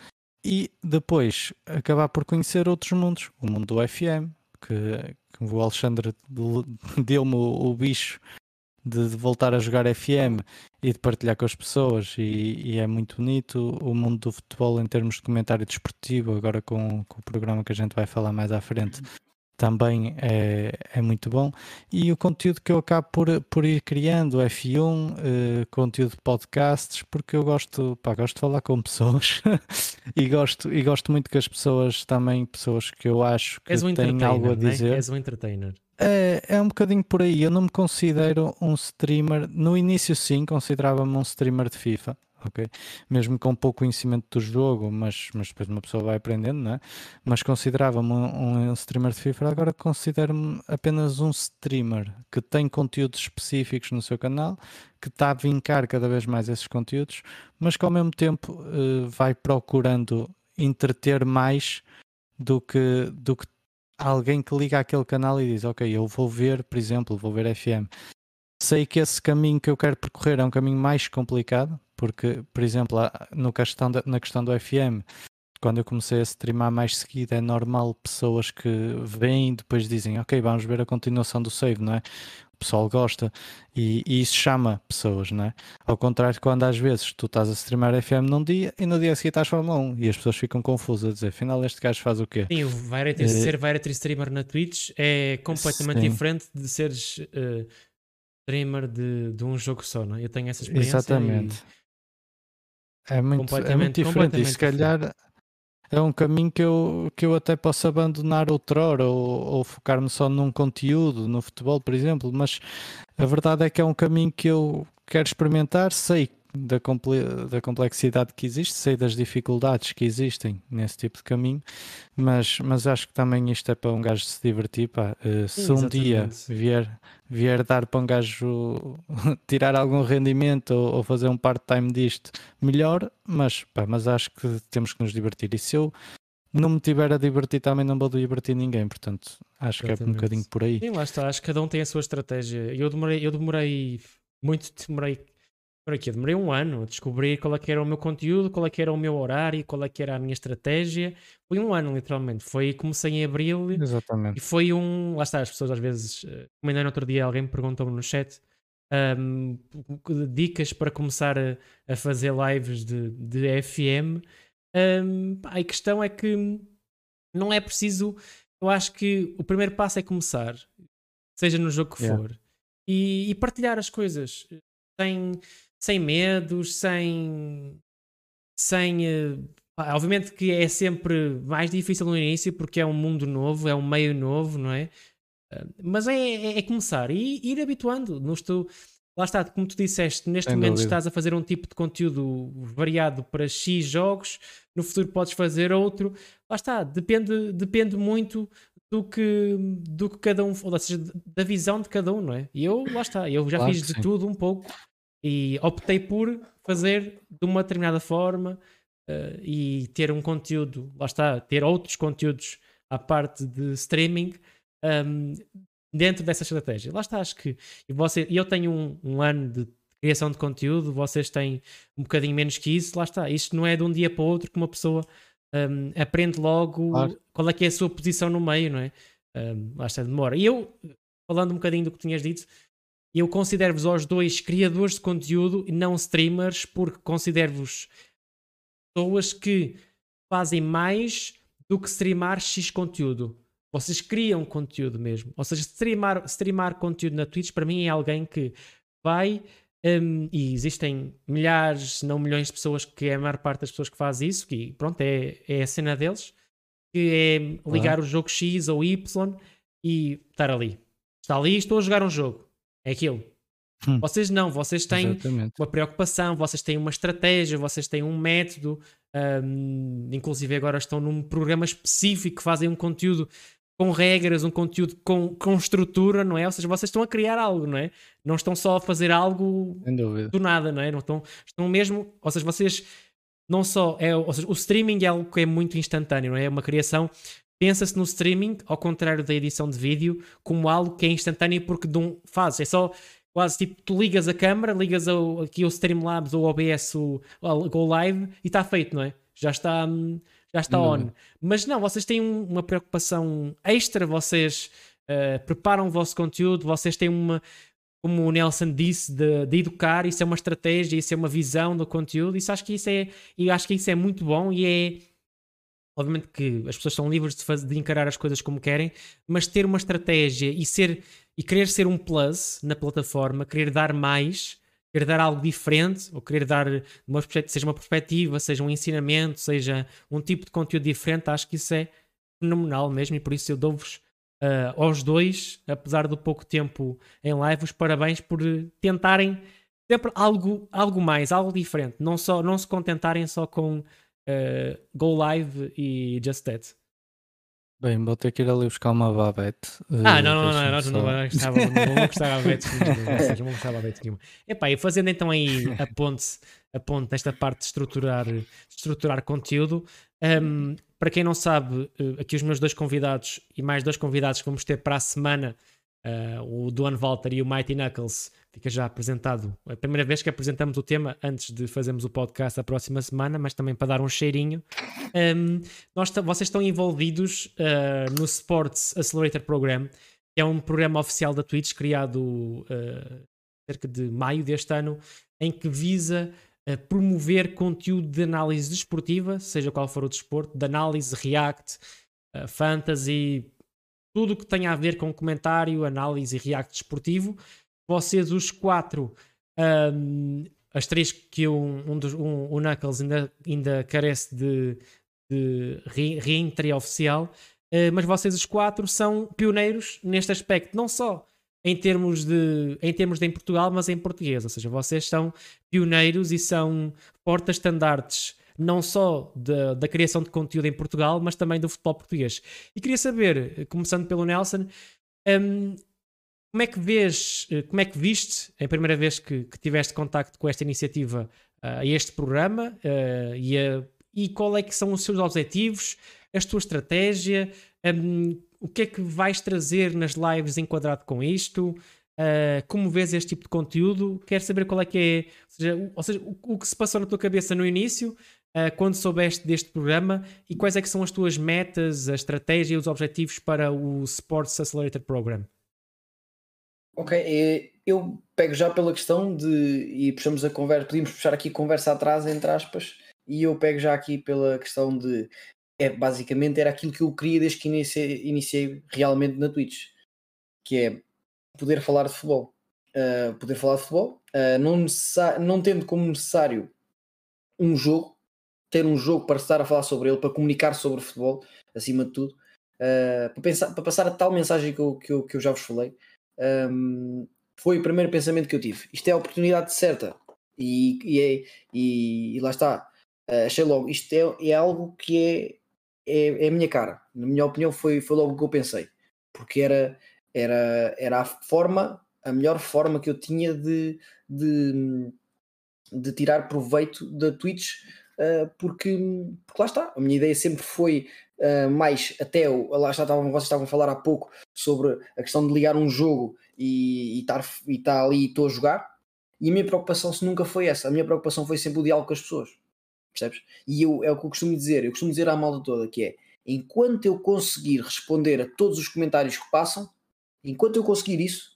e depois acabar por conhecer outros mundos, o mundo do FM, que, que o Alexandre deu-me o, o bicho de, de, voltar a jogar FM e de partilhar com as pessoas. E, e, é muito bonito o mundo do futebol em termos de comentário desportivo agora com, com, o programa que a gente vai falar mais à frente também é, é muito bom e o conteúdo que eu acabo por, por ir criando F1 eh, conteúdo de podcasts porque eu gosto, pá, gosto de falar com pessoas e, gosto, e gosto muito que as pessoas também, pessoas que eu acho que um têm algo a dizer né? És um entertainer é, é um bocadinho por aí. Eu não me considero um streamer. No início, sim, considerava-me um streamer de FIFA. Ok? Mesmo com pouco conhecimento do jogo, mas, mas depois uma pessoa vai aprendendo, não é? Mas considerava-me um, um, streamer de FIFA, agora considero-me apenas um streamer que tem conteúdos específicos no seu canal, que está a vincar cada vez mais esses conteúdos, mas que ao mesmo tempo uh, vai procurando entreter mais do que, do que alguém que liga àquele canal e diz: Ok, eu vou ver, por exemplo, vou ver FM. Sei que esse caminho que eu quero percorrer é um caminho mais complicado, porque, por exemplo, no questão da, na questão do FM, quando eu comecei a streamar mais seguido, é normal pessoas que vêm depois dizem: Ok, vamos ver a continuação do save, não é? o pessoal gosta e, e, isso chama pessoas, não é? Ao contrário, quando às vezes tu estás a streamar FM num dia e no dia a seguir estás Fórmula 1 e as pessoas ficam confusas a dizer, afinal este gajo faz o quê? Sim, o Variety, é... ser Variety streamer na Twitch é completamente Sim. diferente de seres uh, streamer de, de um jogo só, não é? Eu tenho essa experiência. Exatamente. E... É muito, é muito diferente. E se calhar diferente. é um caminho que eu, que eu até posso abandonar outrora ou, ou focar-me só num conteúdo, no futebol, por exemplo, mas a verdade é que é um caminho que eu quero experimentar, sei da, comple da complexidade que existe, sei das dificuldades que existem nesse tipo de caminho, mas, mas acho que também isto é para um gajo se divertir. Pá. Uh, se um dia vier, vier dar para um gajo tirar algum rendimento ou, ou fazer um part-time disto, melhor, mas, pá, mas acho que temos que nos divertir. E se eu não me tiver a divertir também não vou divertir ninguém, portanto acho Exatamente. que é um bocadinho por aí. Sim, lá está, acho que cada um tem a sua estratégia. Eu demorei, eu demorei muito, demorei por aqui, eu demorei um ano a descobrir qual é que era o meu conteúdo, qual é que era o meu horário, qual é que era a minha estratégia. Foi um ano, literalmente. Foi, comecei em abril Exatamente. e foi um. Lá está, as pessoas às vezes, eh, como ainda no outro dia alguém me perguntou no chat, um, dicas para começar a, a, fazer lives de, de FM. Um, a questão é que não é preciso. Eu acho que o primeiro passo é começar, seja no jogo que yeah. for, e, e partilhar as coisas sem sem medos, sem. sem. Uh, obviamente que é sempre mais difícil no início porque é um mundo novo, é um meio novo, não é? Uh, mas é, é, é, começar e ir habituando. No estou, lá está, como tu disseste, neste momento dúvida. estás a fazer um tipo de conteúdo variado para X jogos, no futuro podes fazer outro. Lá está, depende, depende muito do que, do que cada um, ou seja, da visão de cada um, não é? E eu, lá está, eu já claro fiz de sim. tudo um pouco e optei por fazer de uma determinada forma uh, e ter um conteúdo, lá está, ter outros conteúdos à parte de streaming um, dentro dessa estratégia. Lá está, acho que você, eu tenho um, um, ano de criação de conteúdo, vocês têm um bocadinho menos que isso, lá está. Isto não é de um dia para o outro que uma pessoa um, aprende logo claro. qual é que é a sua posição no meio, não é? Um, lá está, demora. E eu, falando um bocadinho do que tinhas dito, eu considero-vos aos dois criadores de conteúdo e não streamers, porque considero-vos pessoas que fazem mais do que streamar X conteúdo. Vocês criam conteúdo mesmo. Ou seja, streamar, streamar conteúdo na Twitch para mim é alguém que vai. Um, e existem milhares, se não milhões de pessoas que é a maior parte das pessoas que faz isso, que pronto, é, é a cena deles, que é ligar ah. o jogo X ou Y e estar ali. Está ali, estou a jogar um jogo é aquilo. Hum. Vocês não, vocês têm Exatamente. uma preocupação, vocês têm uma estratégia, vocês têm um método, um, inclusive agora estão num programa específico fazem um conteúdo com regras, um conteúdo com, com estrutura, não é? Ou seja, vocês estão a criar algo, não é? Não estão só a fazer algo do nada, não é? Não estão, estão mesmo, ou seja, vocês não só é, ou seja, o streaming é algo que é muito instantâneo, não é? É uma criação pensa-se no streaming, ao contrário da edição de vídeo, como algo que é instantâneo porque não fazes. É só quase tipo, tu ligas a câmera, ligas ao, aqui o Streamlabs ou o OBS, o, o Go Live e está feito, não é? Já está, já está não. on. Mas não, vocês têm uma preocupação extra, vocês uh, preparam o vosso conteúdo, vocês têm uma, como o Nelson disse, de, de, educar, isso é uma estratégia, isso é uma visão do conteúdo, isso acho que isso é, e acho que isso é muito bom e é Obviamente que as pessoas são livres de, fazer, de encarar as coisas como querem, mas ter uma estratégia e ser e querer ser um plus na plataforma, querer dar mais, querer dar algo diferente, ou querer dar uma, seja uma perspectiva, seja um ensinamento, seja um tipo de conteúdo diferente, acho que isso é fenomenal mesmo e por isso eu dou-vos uh, aos dois, apesar do pouco tempo em live, os parabéns por tentarem sempre algo, algo mais, algo diferente, não, só, não se contentarem só com uh, Go Live e Just That. Bem, vou ter que ir ali buscar uma babete. Ah, não, não, não, nós não não vamos gostar de babete nenhuma. Epá, e fazendo então aí a ponte, a ponte nesta parte de estruturar, estruturar conteúdo, um, para quem não sabe, eh, aqui os meus dois convidados e mais dois convidados que vamos ter para a semana, uh, o Duane Walter e o Mighty Knuckles, fica já apresentado. É a primeira vez que apresentamos o tema antes de fazermos o podcast a próxima semana, mas também para dar um cheirinho. Um, nós vocês estão envolvidos uh, no Sports Accelerator Program, que é um programa oficial da Twitch criado uh, cerca de maio deste ano, em que visa promover conteúdo de análise desportiva, seja qual for o desporto, de análise, react, fantasy, tudo o que tenha a ver com comentário, análise e react desportivo vocês os quatro, um, as três que um, um dos, um, o Knuckles ainda, ainda carece de, de reentry oficial, uh, mas vocês os quatro são pioneiros neste aspecto, não só em termos, de, em termos de em Portugal, mas em português. Ou seja, vocês são pioneiros e são portas-estandartes não só da, da criação de conteúdo em Portugal, mas também do futebol português. E queria saber, começando pelo Nelson, um, como é que vês, como é que viste, a primeira vez que, que tiveste contacto com esta iniciativa, uh, este programa, uh, e, a, e qual é que são os seus objetivos, a tua estratégia, um, o que é que vais trazer nas lives enquadrado com isto? Uh, como vês este tipo de conteúdo? Quero saber qual é que é, ou seja, ou seja o, o, que se passou na tua cabeça no início, quando soubeste deste programa e quais é que são as tuas metas, a estratégia e os objetivos para o Sports Accelerator Program? Ok, é, eu pego já pela questão de, e puxamos a conversa, podíamos puxar aqui conversa atrás, entre aspas, e eu pego já aqui pela questão de é, basicamente era aquilo que eu queria desde que iniciei, iniciei realmente na Twitch, que é poder falar de futebol. Uh, poder falar de futebol, uh, não, não tendo como necessário um jogo, ter um jogo para estar a falar sobre ele, para comunicar sobre futebol, acima de tudo, uh, para, pensar, para passar a tal mensagem que eu, que eu, que eu já vos falei, um, foi o primeiro pensamento que eu tive. Isto é a oportunidade certa. E, e, é, e, e lá está. achei logo, isto é, é algo que é é, é a minha cara. Na minha opinião, foi, foi logo o que eu pensei, porque era, era, era a forma, a melhor forma que eu tinha de, de, de tirar proveito da Twitch, uh, porque, porque lá está, a minha ideia sempre foi uh, mais até o, lá está, estavam, vocês estavam a falar há pouco sobre a questão de ligar um jogo e, estar, e estar ali e estou a jogar. E a minha preocupação se nunca foi essa, a minha preocupação foi sempre o diálogo com as pessoas percebes? E eu, é o que eu costumo dizer, eu costumo dizer à malta toda que é, enquanto eu conseguir responder a todos os comentários que passam, enquanto eu conseguir isso,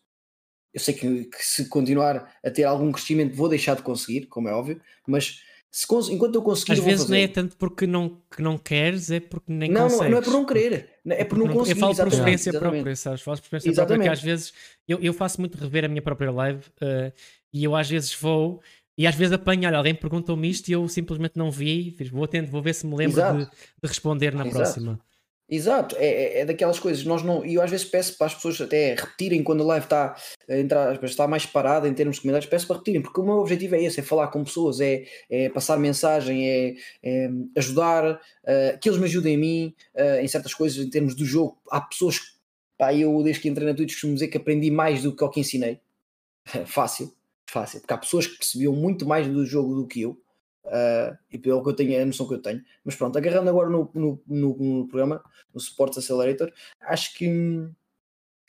eu sei que, que se continuar a ter algum crescimento vou deixar de conseguir, como é óbvio, mas se, enquanto eu conseguir. Às vezes fazer. não é tanto porque não, que não queres, é porque nem não, consegues. Não, não é por não querer, é por não, não conseguir. Eu falo por experiência própria, sabes? Falo por experiência exatamente. própria, que às vezes eu, eu faço muito rever a minha própria live uh, e eu às vezes vou e às vezes apanho, olha, alguém perguntou-me isto e eu simplesmente não vi, vou, tento, vou ver se me lembro de, de, responder na Exato. próxima. Exato, é, é, é, daquelas coisas, nós não, e eu às vezes peço para as pessoas até repetirem quando a live está, entrar, está mais parada em termos de comentários, peço para repetirem, porque o meu objetivo é esse, é falar com pessoas, é, é passar mensagem, é, é ajudar, uh, que eles me ajudem a mim uh, em certas coisas em termos do jogo. Há pessoas, pá, eu desde que entrei na Twitch costumo dizer que aprendi mais do que o que ensinei, fácil, fácil, porque há pessoas que percebiam muito mais do jogo do que eu, uh, e pelo que eu tenho, a noção que eu tenho. Mas pronto, agarrando agora no, no, no, no programa, no Sports Accelerator, acho que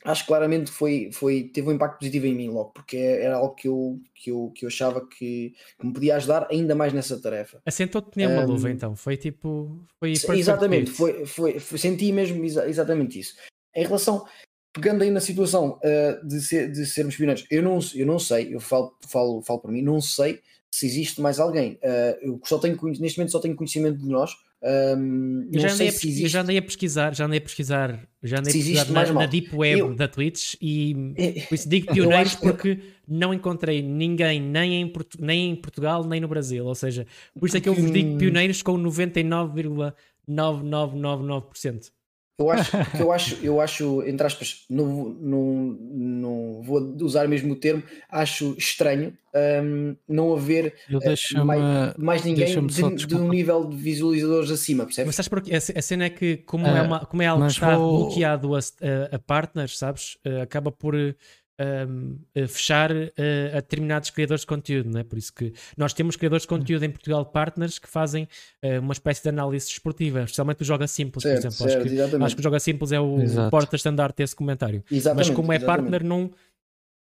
acho que claramente foi, foi, teve um impacto positivo em mim logo, porque era algo que eu, que eu, que eu achava que, que me podia ajudar ainda mais nessa tarefa. Assentou-te nem uma um, luva então, foi tipo. Foi exatamente, foi, foi, foi, senti mesmo exa exatamente isso. Em relação, pegando aí na situação uh, de, ser, de sermos pioneiros, eu não, eu não sei, eu falo, falo, falo para mim, não sei se existe mais alguém. Uh, eu só tenho, neste momento só tenho conhecimento de nós. Um, eu, já andei se eu já andei a pesquisar, já andei a pesquisar, já andei a pesquisar na, na, Deep Web eu, da Twitch e por isso digo pioneiros porque não encontrei ninguém nem em, nem em Portugal nem no Brasil. Ou seja, por isso é que eu vos digo pioneiros com 99,9999%. Eu acho, eu acho, eu acho, entre aspas, não, não, não vou usar mesmo o termo, acho estranho um, não haver uh, mais, mais, ninguém de, de, um nível de visualizadores acima, percebes? Mas sabes porque a cena é que, como, uh, é, uma, como é algo que está vou... bloqueado a, a, a partners, sabes? Uh, acaba por um, fechar uh, a determinados criadores de conteúdo, não é? Por isso que nós temos criadores de conteúdo em Portugal partners que fazem uh, uma espécie de análise esportiva, especialmente o Joga Simples, certo, por exemplo. Certo, acho, que, acho, que, o Joga Simples é o Exato. porta-estandarte desse comentário. Exatamente, Mas como é exatamente. partner, não,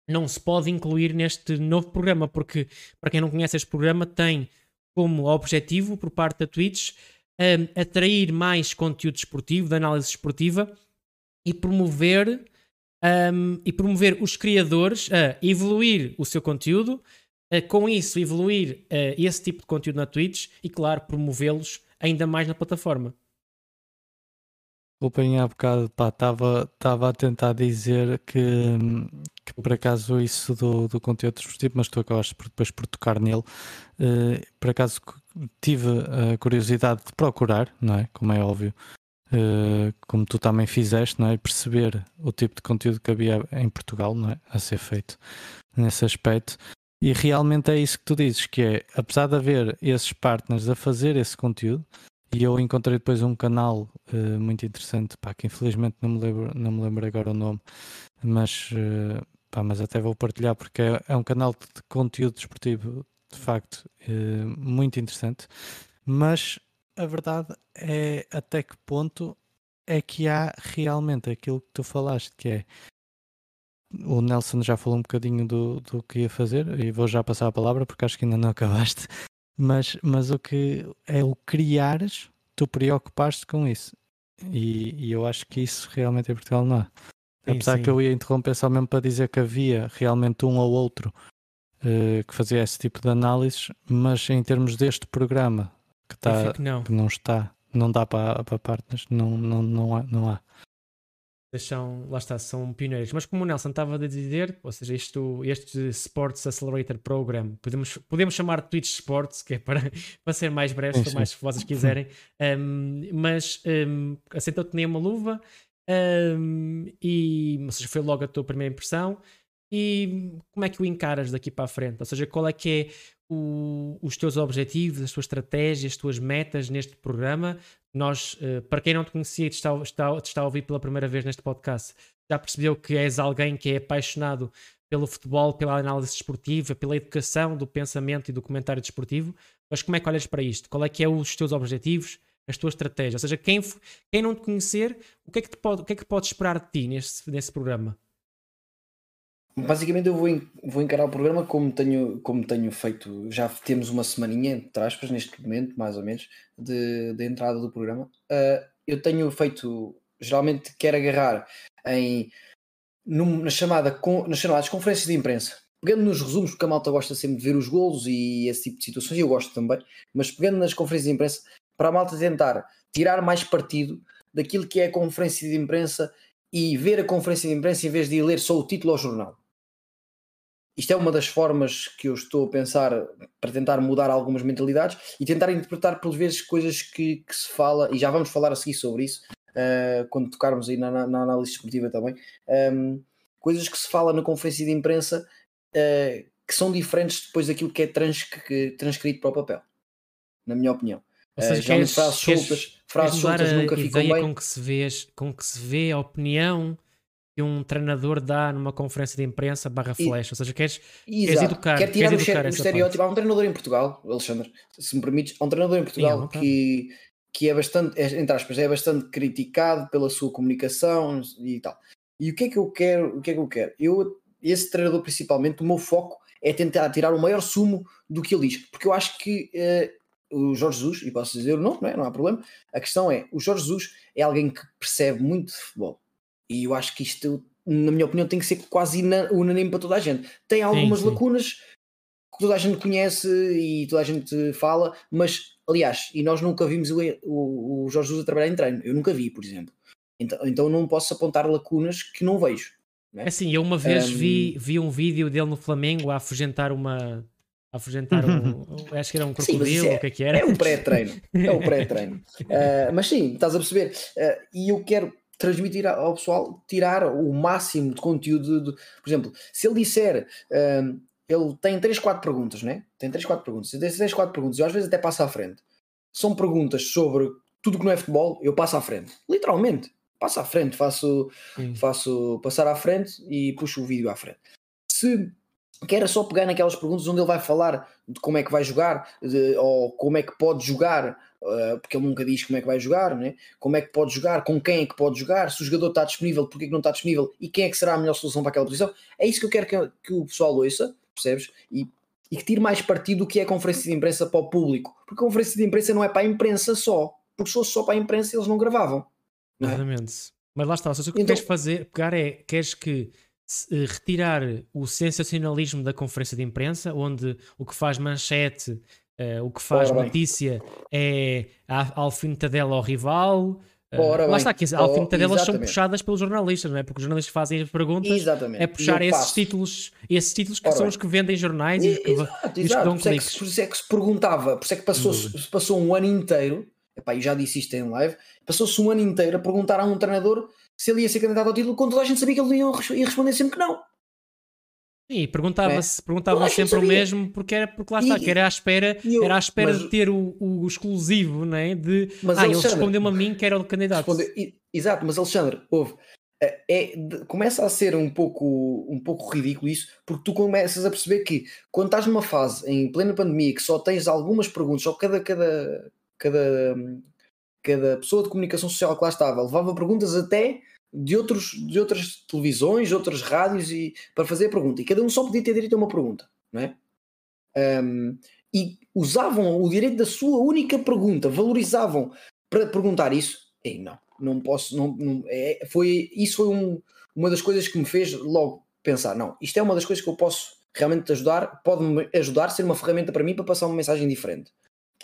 não se pode incluir neste novo programa, porque para quem não conhece este programa, tem como objetivo, por parte da Twitch, um, atrair mais conteúdo esportivo, de análise esportiva e promover um, e promover os criadores a evoluir o seu conteúdo, com isso evoluir esse tipo de conteúdo na Twitch e, claro, promovê-los ainda mais na plataforma. Desculpem, há bocado estava a tentar dizer que, que por acaso isso do, do conteúdo desportivo, mas tu acabaste por, depois por tocar nele, uh, por acaso tive a curiosidade de procurar, não é? Como é óbvio, uh, como tu também fizeste, não é? Perceber o tipo de conteúdo que havia em Portugal, não é? A ser feito nesse aspecto. E realmente é isso que tu dizes, que é, apesar de haver esses partners a fazer esse conteúdo, e eu encontrei depois um canal uh, muito interessante, pá, que infelizmente não me lembro, não me lembro agora o nome, mas, uh, pá, mas até vou partilhar porque é, é um canal de conteúdo desportivo de facto uh, muito interessante. Mas a verdade é até que ponto é que há realmente aquilo que tu falaste, que é o Nelson já falou um bocadinho do, do que ia fazer e vou já passar a palavra porque acho que ainda não acabaste. Mas, mas o que é o criares, tu preocupaste com isso. E, e, eu acho que isso realmente em Portugal não há. Apesar sim. que eu ia interromper só mesmo para dizer que havia realmente um ou outro uh, que fazia esse tipo de análises, mas em termos deste programa que, tá, que não. que não está, não dá para, para partners, não, não, não, há, não há são, lá está, são pioneiros. Mas como o Nelson estava a dizer, ou seja, isto, este Sports Accelerator Program, podemos, podemos chamar de Twitch Sports, que é para, para ser mais breve, se mais vocês quiserem, um, mas um, aceitou-te nem uma luva um, e, ou seja, foi logo a tua primeira impressão. E como é que o encaras daqui para a frente? Ou seja, qual é que é o, os teus objetivos, as tuas estratégias, as tuas metas neste programa? Nós, uh, para quem não te conhecia e te está, está, te está a ouvir pela primeira vez neste podcast, já percebeu que és alguém que é apaixonado pelo futebol, pela análise desportiva, pela educação do pensamento e do comentário desportivo. Mas como é que olhas para isto? Qual é que é os teus objetivos, as tuas estratégias? Ou seja, quem, quem não te conhecer, o que é que, pode, o que é que pode esperar de ti neste, nesse programa? Basicamente eu vou, vou encarar o programa como tenho, como tenho feito, já temos uma semaninha, entre aspas, neste momento, mais ou menos, de, de entrada do programa. Uh, eu tenho feito, geralmente quero agarrar em num, na chamada, nas chamadas conferências de imprensa, pegando nos resumos, porque a malta gosta sempre de ver os golos e esse tipo de situações, e eu gosto também, mas pegando nas conferências de imprensa, para a malta tentar tirar mais partido daquilo que é a conferência de imprensa e ver a conferência de imprensa em vez de ler só o título ao jornal. Isto é uma das formas que eu estou a pensar para tentar mudar algumas mentalidades e tentar interpretar, por vezes, coisas que, que se fala, e já vamos falar a seguir sobre isso, uh, quando tocarmos aí na, na, na análise esportiva também, um, ehm, coisas que se fala na conferência de imprensa uh, que são diferentes depois daquilo que é trans, que, transcrito para o papel, na minha opinião. Ou seja, uh, queres, frases soltas, frases soltas nunca ficam bem. Com que, se vê, com que se vê a opinião que um treinador dá numa conferência de imprensa barra flash, ou seja, queres, queres educar, Quer tirar queres educar o, estereótipo. Há um treinador em Portugal, Alexandre, se me permites, há um treinador em Portugal Sim, que, que é bastante, é, entre aspas, é bastante criticado pela sua comunicação e tal. E o que é que eu quero? O que é que eu quero? Eu, esse treinador principalmente, o meu foco é tentar tirar o maior sumo do que ele diz, porque eu acho que uh, o Jorge Jesus, e posso dizer o nome, não, é? não há problema, a questão é, o Jorge Jesus é alguém que percebe muito de futebol e eu acho que isto, na minha opinião, tem que ser quase unânime para toda a gente. Tem algumas sim, sim. lacunas que toda a gente conhece e toda a gente fala, mas aliás, e nós nunca vimos o, o, o Jorge Jesus a trabalhar em treino. Eu nunca vi, por exemplo. Então, então não posso apontar lacunas que não vejo. é? Assim, eu uma vez um... vi, vi um vídeo dele no Flamengo a afugentar uma. A afugentar um. acho que era um crocodilo, é, o que é que era? É um pré-treino. É um pré-treino. uh, mas sim, estás a perceber. Uh, e eu quero transmitir ao pessoal, tirar o máximo de conteúdo. De, de, por exemplo, se ele disser, um, ele tem 3, 4 perguntas, né? Tem 3, 4 perguntas. Se tem 3, 4 perguntas, eu às vezes até passo à frente. São perguntas sobre tudo que não é futebol, eu passo à frente. Literalmente. Passo à frente, faço, faço passar à frente e puxo o vídeo à frente. Se quer só pegar naquelas perguntas onde ele vai falar de como é que vai jogar, de, ou como é que pode jogar porque ele nunca diz como é que vai jogar, né? como é que pode jogar, com quem é que pode jogar, se o jogador está disponível, porque é que não está disponível e quem é que será a melhor solução para aquela posição. É isso que eu quero que, que o pessoal ouça, percebes? E, e que tire mais partido do que é a conferência de imprensa para o público, porque a conferência de imprensa não é para a imprensa só, porque se fosse só para a imprensa eles não gravavam. Não é? Exatamente. Mas lá está, o que então, queres fazer, pegar é, queres que eh, retirar o sensacionalismo da conferência de imprensa, onde o que faz manchete Uh, o que faz Ora notícia bem. é a alfinetadela ao rival. Uh, lá está, que as alfinetadelas oh, são puxadas pelos jornalistas, não é? Porque os jornalistas fazem as perguntas, exatamente. é puxar esses títulos, esses títulos que Ora são bem. os que vendem jornais e, e, exato, que, exato. Por, é que, por isso é que se perguntava, por isso é que passou, passou um ano inteiro epá, e já disse isto em live, passou-se um ano inteiro a perguntar a um treinador se ele ia ser candidato ao título, quando toda a gente sabia que ele ia responder sempre que não. E perguntava-se, é. perguntavam sempre o mesmo, porque era porque lá está, e, que era à espera, eu, era à espera mas, de ter o, o exclusivo, não é? De mas ah, ele respondeu-me a mim que era o candidato. Responde, exato, mas Alexandre, houve. É, é, começa a ser um pouco, um pouco ridículo isso, porque tu começas a perceber que quando estás numa fase em plena pandemia que só tens algumas perguntas, só cada, cada, cada, cada pessoa de comunicação social que lá estava levava perguntas até de, outros, de outras televisões, outras rádios e, para fazer a pergunta. E cada um só podia ter direito a uma pergunta, não é? Um, e usavam o direito da sua única pergunta, valorizavam para perguntar isso. E não, não posso, não, não é, foi, isso foi um, uma das coisas que me fez logo pensar, não, isto é uma das coisas que eu posso realmente ajudar, pode-me ajudar, ser uma ferramenta para mim para passar uma mensagem diferente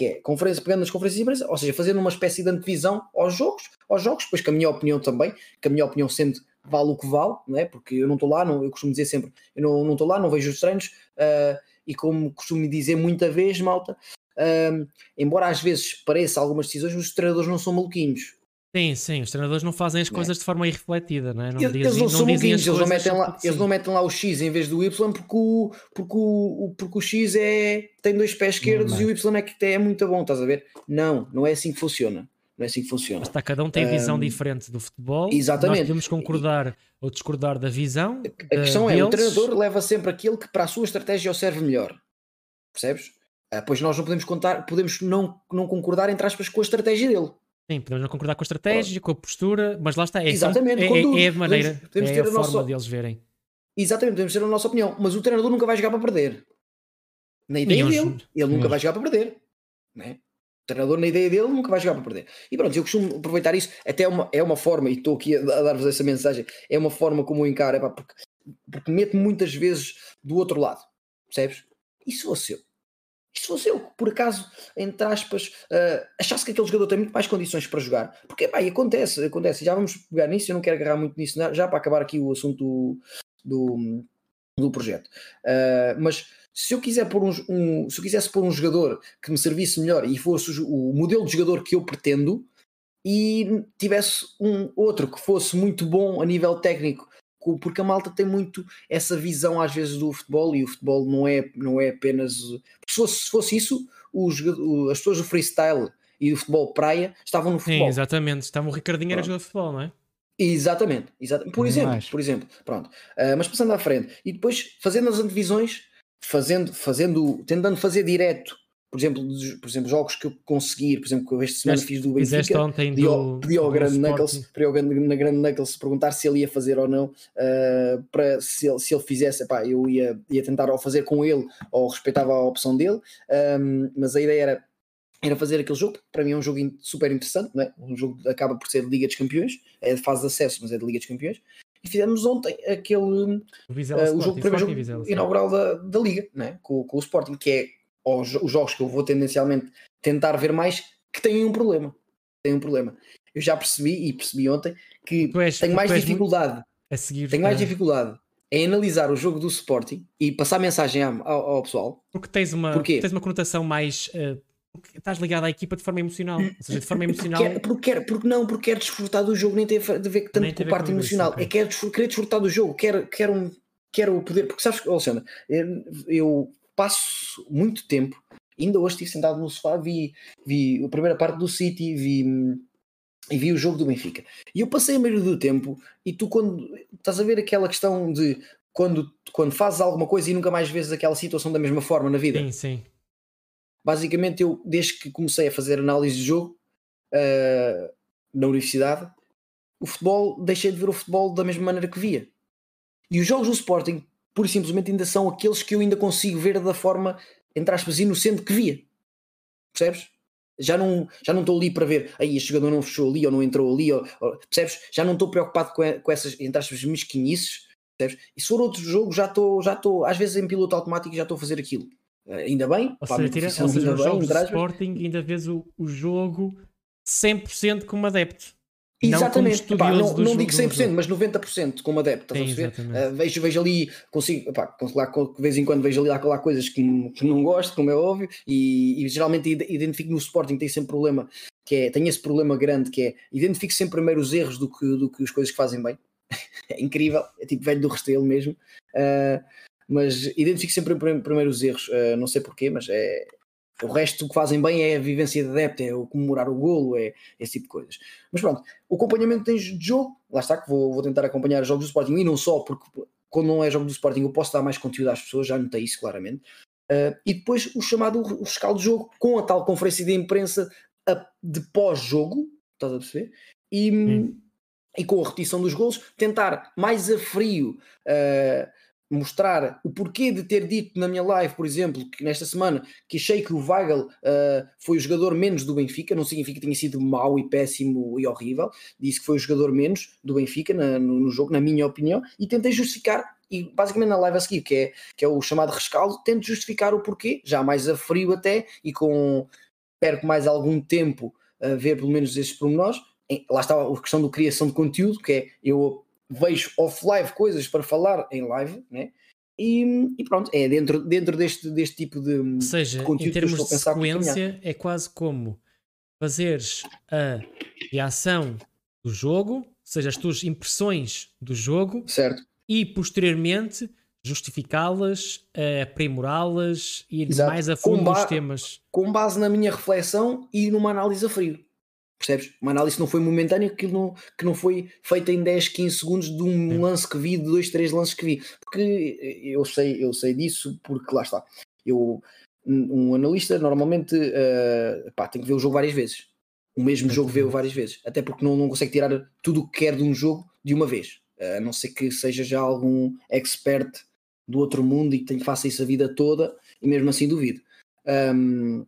que é conferência, pegando nas conferências de imprensa, ou seja, fazendo uma espécie de antevisão aos jogos, aos jogos, depois com a minha opinião também, que a minha opinião sempre vale o que vale, não é? porque eu não estou lá, não, eu costumo dizer sempre, eu não estou lá, não vejo os treinos, uh, e como costumo dizer muita vez, malta, uh, embora às vezes pareça algumas decisões, os treinadores não são maluquinhos. Sim, sim, os treinadores não fazem as é? coisas é. de forma irrefletida, não é? Não eles, dizem, não, são dizem eles, não metem lá, eles não metem lá o X em vez do Y porque o, porque o, porque o X é, tem dois pés esquerdos não, e o Y é que é muito bom, estás a ver? Não, não é assim que funciona. Não é assim que funciona. Está, cada um tem visão um, diferente do futebol. Exatamente. Nós podemos concordar e, ou discordar da visão. A questão é: o treinador leva sempre aquilo que para a sua estratégia o serve melhor. Percebes? Ah, pois nós não podemos contar, podemos não, não concordar, entre aspas, com a estratégia dele. Sim, podemos não concordar com a estratégia, com a postura, mas lá está. É, Exatamente, é, é, é a maneira, podemos, podemos é a, a forma nossa... deles verem. Exatamente, podemos ter a nossa opinião, mas o treinador nunca vai jogar para perder. Na ideia dele, ele nunca vai jogar para perder. Né? O treinador, na ideia dele, nunca vai jogar para perder. E pronto, eu costumo aproveitar isso, até uma, é uma forma, e estou aqui a, dar-vos essa mensagem, é uma forma como eu encaro, é pá, porque, porque meto-me muitas vezes do outro lado, percebes? E se fosse eu? Se fosse eu por acaso, entre aspas, uh, achasse que aquele jogador tem muito mais condições para jogar, porque pá, acontece, acontece, já vamos pegar nisso, eu não quero agarrar muito nisso, já para acabar aqui o assunto do, do, do projeto. Uh, mas se eu quiser pôr um, um, se eu quisesse pôr um jogador que me servisse melhor e fosse o, o modelo de jogador que eu pretendo, e tivesse um outro que fosse muito bom a nível técnico porque a malta tem muito essa visão às vezes do futebol e o futebol não é, não é apenas. Se fosse, se fosse isso, os, as pessoas do freestyle e do futebol praia estavam no futebol. Sim, exatamente. Estavam o Ricardinho era jogador de futebol, não é? Exatamente, exatamente. Por exemplo, por exemplo, pronto. Uh, mas passando à frente, e depois fazendo as antevisões, fazendo, fazendo, tentando fazer direto por exemplo, por exemplo, jogos que eu conseguir, por exemplo, que esta semana fiz do Benfica, ontem pedi, ao, pedi ao Grande Knuckles, pedi ao na Grande Knuckles perguntar se ele ia fazer ou não, uh, para se ele, se ele fizesse, epá, eu ia, ia tentar ou fazer com ele ou respeitava a opção dele, um, mas a ideia era era fazer aquele jogo, para mim é um jogo super interessante, não é? um jogo que acaba por ser de Liga dos Campeões, é de fase de acesso, mas é de Liga dos Campeões, e fizemos ontem aquele o, uh, o jogo, primeiro jogo inaugural da, da Liga, não é? com, com o Sporting, que é os, os jogos que eu vou tendencialmente tentar ver mais, que têm um problema. Têm um problema. Eu já percebi e percebi ontem que és, tenho mais dificuldade. A seguir, tenho mais dificuldade em analisar o jogo do Sporting e passar mensagem ao, ao pessoal. Porque tens uma, tens uma conotação mais. Uh, estás ligado à equipa de forma emocional. Ou seja, de forma emocional. Porque, porque, quer, porque não, porque quero desfrutar do jogo, nem tem a ver tanto com a parte emocional. Isso. É querer desfrutar do jogo, quero, quero, um, quero poder. Porque sabes, Alexandre, eu passo muito tempo, ainda hoje estive sentado no sofá, vi, vi a primeira parte do City, vi, e vi o jogo do Benfica. E eu passei a maioria do tempo, e tu quando estás a ver aquela questão de quando, quando fazes alguma coisa e nunca mais vês aquela situação da mesma forma na vida. Sim, sim. Basicamente, eu, desde que comecei a fazer análise de jogo uh, na universidade, o futebol, deixei de ver o futebol da mesma maneira que via. E os jogos do Sporting pura e simplesmente ainda são aqueles que eu ainda consigo ver da forma, entre aspas, inocente que via. Percebes? Já não, já não estou ali para ver, aí este jogador não fechou ali ou não entrou ali, ou, ou, percebes? Já não estou preocupado com, com essas, entre aspas, mesquinices, percebes? E se for outro jogo, já estou, já estou, às vezes em piloto automático já estou a fazer aquilo. Uh, ainda bem, ou seja, tira, ou seja, bem, Sporting ainda vês o, o jogo 100% como adepto. Exatamente, não, Epá, não, não jogo, digo 100%, mas 90% como adepto, estás Sim, a perceber? Uh, vejo, vejo ali, consigo, epá, lá, de vez em quando vejo ali, lá, lá coisas que, que, não gosto, como é óbvio, e, e, geralmente identifico no Sporting, tem sempre problema, que é, tem esse problema grande que é, identifico sempre primeiro os erros do que, do que as coisas que fazem bem, é incrível, é tipo velho do Restelo mesmo, uh, mas identifico sempre primeiro os erros, uh, não sei porquê, mas é, o resto que fazem bem é a vivência de adepto, é o comemorar o golo, é esse tipo de coisas. Mas pronto, o acompanhamento de jogo, lá está que vou, vou tentar acompanhar os jogos do Sporting e não só, porque quando não é jogo do Sporting eu posso dar mais conteúdo às pessoas, já notei isso claramente. Uh, e depois o chamado o rescaldo de jogo com a tal conferência de imprensa de pós-jogo, estás a perceber? E, e com a repetição dos golos, tentar mais a frio. Uh, mostrar o porquê de ter dito na minha live, por exemplo, que nesta semana que achei que o Weigl uh, foi o jogador menos do Benfica, não significa que tenha sido mau e péssimo e horrível, disse que foi o jogador menos do Benfica na, no, no, jogo, na minha opinião, e tentei justificar, e basicamente na live a seguir, que é, que é o chamado rescaldo, tento justificar o porquê, já mais a frio até, e com perco mais algum tempo a ver pelo menos esses pormenores, lá está a questão da criação de conteúdo, que é eu vejo off-live coisas para falar em live, né? E, e, pronto, é dentro, dentro deste, deste tipo de, Ou seja, de conteúdo em termos de sequência, é quase como fazeres a reação do jogo, ou seja, as tuas impressões do jogo, certo. e posteriormente justificá-las, aprimorá-las e ir mais a fundo nos temas. Com base na minha reflexão e numa análise a frio. Percebes? Uma análise não foi momentânea, que não, que não foi feita em 10, 15 segundos de um lance que vi, de dois, três lances que vi. Porque eu sei, eu sei disso, porque lá está. Eu, um analista normalmente uh, pá, tem que ver o jogo várias vezes. O mesmo Sim. jogo vê-o várias vezes. Até porque não, não consegue tirar tudo o que quer de um jogo de uma vez. Uh, a não ser que seja já algum expert do outro mundo e que faça isso a vida toda, e mesmo assim duvido. Um,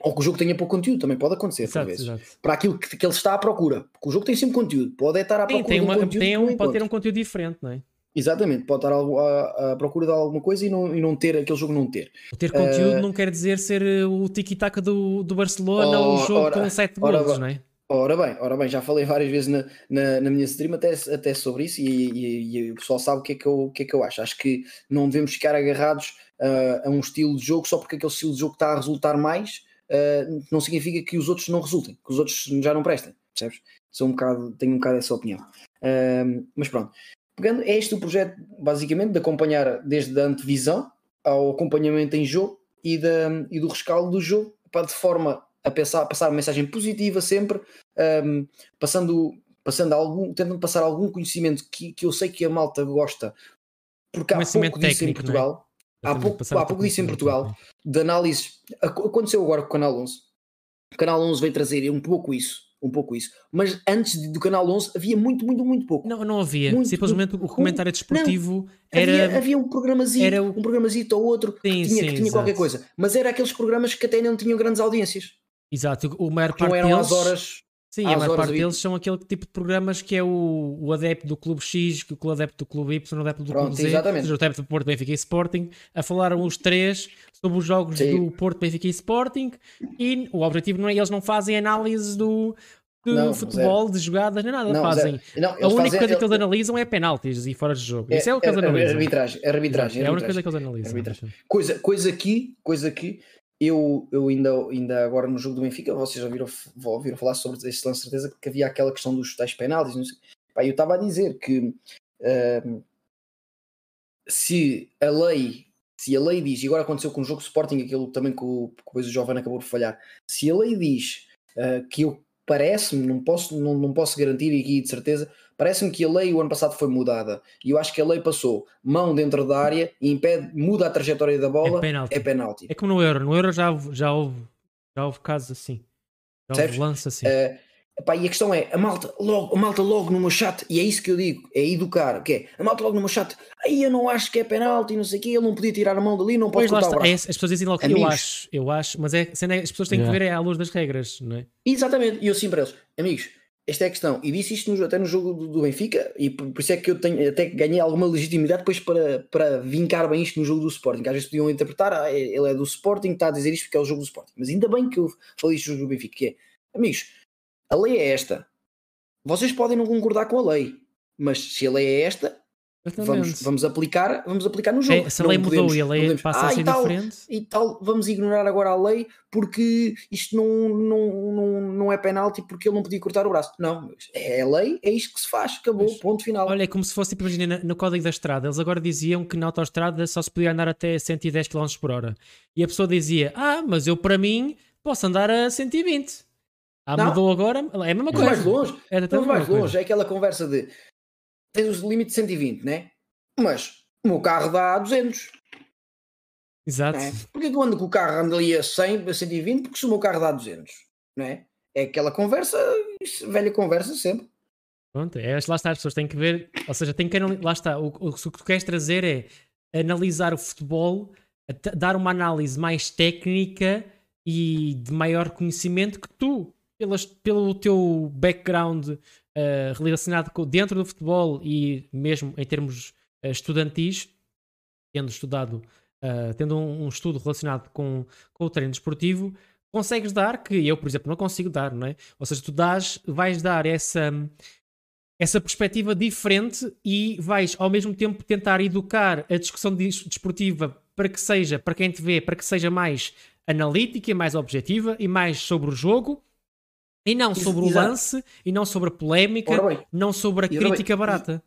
ou que o jogo tenha pouco conteúdo, também pode acontecer, exato, vezes. Exato. Para aquilo que, que, ele está à procura. Porque o jogo tem sempre conteúdo, pode estar à procura tem, uma, de um conteúdo. Tem um, pode ter um conteúdo diferente, não é? Exatamente, pode estar à, à, procura de alguma coisa e não, e não ter aquele jogo não ter. Ter conteúdo uh, não quer dizer ser uh, o tiki-taka do, do Barcelona ou o jogo ora, com 7 gols, não é? Ora bem, ora bem, já falei várias vezes na, na, na minha stream até, até sobre isso e, e, e, o pessoal sabe o que, é que eu, o que é que eu acho. Acho que não devemos ficar agarrados uh, a um estilo de jogo só porque aquele estilo de jogo está a resultar mais uh, não significa que os outros não resultem, que os outros já não prestem, percebes? Sou um bocado, tenho um bocado essa opinião. Uh, mas pronto, pegando, é este o projeto basicamente de acompanhar desde a antevisão ao acompanhamento em jogo e, da, e do rescaldo do jogo, para de forma a pensar, passar uma mensagem positiva sempre, um, passando, passando algum, tentando passar algum conhecimento que, que eu sei que a malta gosta, porque há pouco disso em é? Portugal. Há pouco, há pouco disso em Portugal, de análise. Aconteceu agora com o Canal 11. O Canal 11 veio trazer um pouco isso. Um pouco isso. Mas antes do Canal 11 havia muito, muito, muito pouco. Não, não havia. Muito, Simplesmente muito, o comentário desportivo não, era. Havia, havia um programazinho, era o... um programazito ou outro sim, que tinha, sim, que tinha qualquer coisa. Mas era aqueles programas que até não tinham grandes audiências. Exato, o maior parte não eram deles, às horas Sim, a maior parte deles são aquele tipo de programas que é o, o adepto do Clube X, o adepto do Clube Y, o adepto do Pronto, Clube Z, exatamente. o adepto do Porto, Benfica e Sporting, a falar os três sobre os jogos Sim. do Porto, Benfica e Sporting e o objetivo não é, eles não fazem análise do, do não, futebol, de jogadas, nem nada, não, fazem. Não, a única fazem, coisa que eles analisam é penaltis e fora de jogo. É, Isso é o que eles é, analisam. Arbitragem, arbitragem, é a única coisa que eles analisam. Coisa, coisa aqui, coisa aqui eu, eu ainda, ainda agora no jogo do Benfica, vocês já ouviram, ouviram falar sobre esse lance, certeza que havia aquela questão dos tais penaltis. Pá, eu estava a dizer que uh, se a lei, se a lei diz, e agora aconteceu com o jogo Sporting, aquilo também que o, que o Jovem acabou de falhar, se a lei diz uh, que eu parece-me, não posso, não, não posso garantir aqui de certeza, Parece-me que a lei o ano passado foi mudada e eu acho que a lei passou mão dentro da área e impede, muda a trajetória da bola, é penalti. É, penalti. é como no Euro, no Euro já, já, houve, já houve casos assim, já houve lance assim. Uh, Epá, e a questão é, a malta, logo, a malta logo no meu chat, e é isso que eu digo, é educar, que é, a malta logo no meu chat, aí eu não acho que é penalti, não sei o quê, ele não podia tirar a mão dali, não pode cortar o braço. É, as pessoas dizem logo, amigos, eu acho, eu acho, mas é, as pessoas têm yeah. que ver é à luz das regras, não é? Exatamente, e eu sim para eles, amigos, esta é a questão. E disse isto no, até no jogo do, do, Benfica, e por, por, isso é que eu tenho, até ganhei alguma legitimidade depois para, para vincar bem isto no jogo do Sporting. Às vezes podiam interpretar, ah, é, ele é do Sporting, está a dizer isto porque é o jogo do Sporting. Mas ainda bem que eu falei isto no jogo do Benfica, que é, amigos, a lei é esta. vocês podem não concordar com a lei, mas se a lei é esta, Vamos, vamos, aplicar, vamos aplicar no jogo. É, se a lei mudou e a lei podemos, passa ah, a ser e tal, diferente. E tal, vamos ignorar agora a lei porque isto não, não, não, não é penalti porque ele não podia cortar o braço. Não, é a lei, é isto que se faz, acabou, mas, ponto final. Olha, é como se fosse, tipo, imagina, no código da estrada, eles agora diziam que na autoestrada só se podia andar até 110 km por hora. E a pessoa dizia, ah, mas eu para mim posso andar a 120. Ah, não. mudou agora, é a mesma coisa. mais longe, é mais longe, é aquela conversa de tens o limite de 120, né? Mas o meu carro dá 200. Exato. Né? Porquê que eu ando com o carro anda ali a 100, a 120? Porque se o meu carro dá 200, né? É aquela conversa, velha conversa sempre. Pronto, é, lá está, as pessoas têm que ver, ou seja, tem que lá está, o, o, o que tu queres trazer é analisar o futebol, dar uma análise mais técnica e de maior conhecimento que tu, pelas, pelo teu background uh, relacionado com, dentro do futebol e mesmo em termos uh, estudantis, tendo estudado, uh, tendo um, um, estudo relacionado com, com o treino desportivo, consegues dar que eu, por exemplo, não consigo dar, não é? Ou seja, tu dás, vais dar essa, essa perspectiva diferente e vais ao mesmo tempo tentar educar a discussão desportiva para que seja, para quem te vê, para que seja mais analítica, mais objetiva e mais sobre o jogo e não sobre o lance, e não sobre a polémica, bem, não sobre a crítica bem, barata.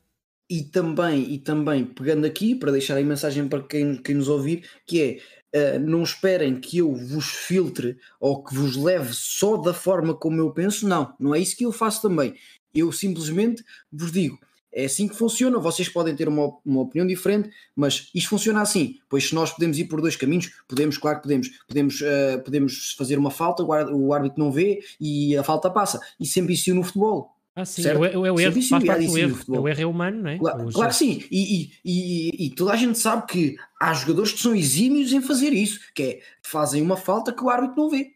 E, e, também, e também, pegando aqui, para deixar a mensagem para quem, quem nos ouvir, que é uh, não esperem que eu vos filtre ou que vos leve só da forma como eu penso, não, não é isso que eu faço também. Eu simplesmente vos digo, é assim que funciona. Vocês podem ter uma, uma opinião diferente, mas isto funciona assim. Pois se nós podemos ir por dois caminhos, podemos, claro que podemos. Podemos, uh, podemos fazer uma falta, o árbitro não vê e a falta passa. E sempre isso no futebol. Ah, sim, certo? é, é, é o erro, faz parte do erro. O erro é humano, não é? Claro, claro que sim, e, e, e, e, toda a gente sabe que há jogadores que são exímios em fazer isso, que é, fazem uma falta que o árbitro não vê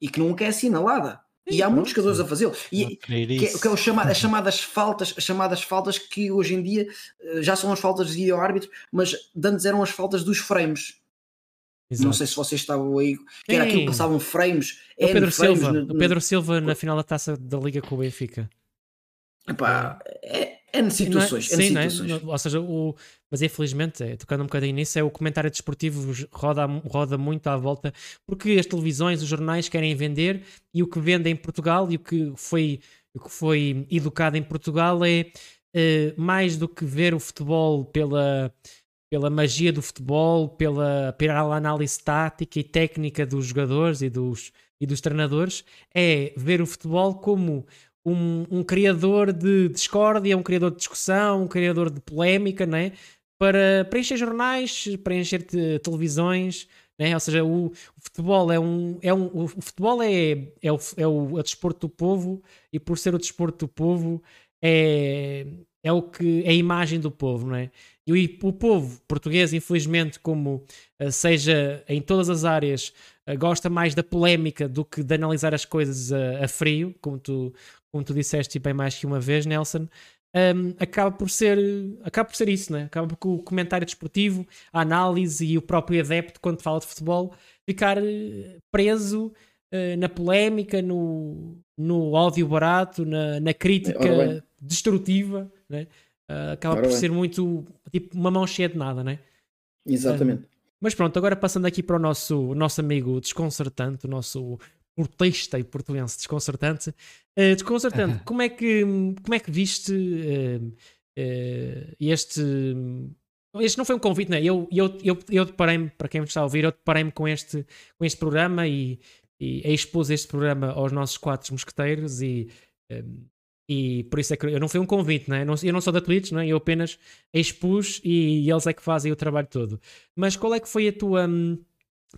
e que não quer assinalada. E há muitos jogadores a fazê-lo. E que, é, que é o chama, as chamadas faltas, as chamadas faltas que hoje em dia eh, já são as faltas de árbitro, mas antes eram as faltas dos frames. Exato. Não sei se vocês estavam aí, que era aquilo que passavam frames. O Pedro, Silva, no, no... o Pedro Silva na final da taça da Liga com o Benfica. Epá, é, é situações. É, sim, situações. É? Ou seja, o, mas infelizmente, é, tocando um bocadinho nisso, é o comentário desportivo roda, roda muito à volta, porque as televisões, os jornais querem vender e o que vende em Portugal e o que foi, o que foi educado em Portugal é uh, mais do que ver o futebol pela, pela magia do futebol, pela, pela análise tática e técnica dos jogadores e dos, e dos treinadores, é ver o futebol como um, um criador de discórdia, um criador de discussão, um criador de polémica, né? Para preencher jornais, preencher te, televisões, né? ou seja, o, o, futebol é um, é um o futebol é, é, o, é o, desporto do povo e por ser o desporto do povo é, é o que é a imagem do povo, não é? E o, o povo português, infelizmente, como uh, seja em todas as áreas, uh, gosta mais da polémica do que de analisar as coisas a, a frio, como tu, como tu disseste bem mais que uma vez, Nelson, um, acaba por ser acaba por ser isso, né? acaba por o comentário desportivo, a análise e o próprio adepto, quando fala de futebol, ficar eh, preso uh, na polémica, no, no ódio barato, na, na crítica destrutiva, né? Uh, acaba Ora por bem. ser muito tipo uma mão cheia de nada, né? Exatamente. mas pronto, agora passando aqui para o nosso, nosso amigo desconcertante, o nosso portista e portuense desconcertante. Uh, desconcertante, como, é que, como é que viste uh, este. Este não foi um convite, não é? Eu, eu, eu, eu deparei-me, para quem me está a ouvir, eu deparei-me com este, com este programa e, e expus este programa aos nossos quatro mosqueteiros e, e por isso é que eu não foi um convite, não é? Eu não sou da Twitch, não é? Eu apenas expus e, e eles é que fazem o trabalho todo. Mas qual é que foi a tua. Um,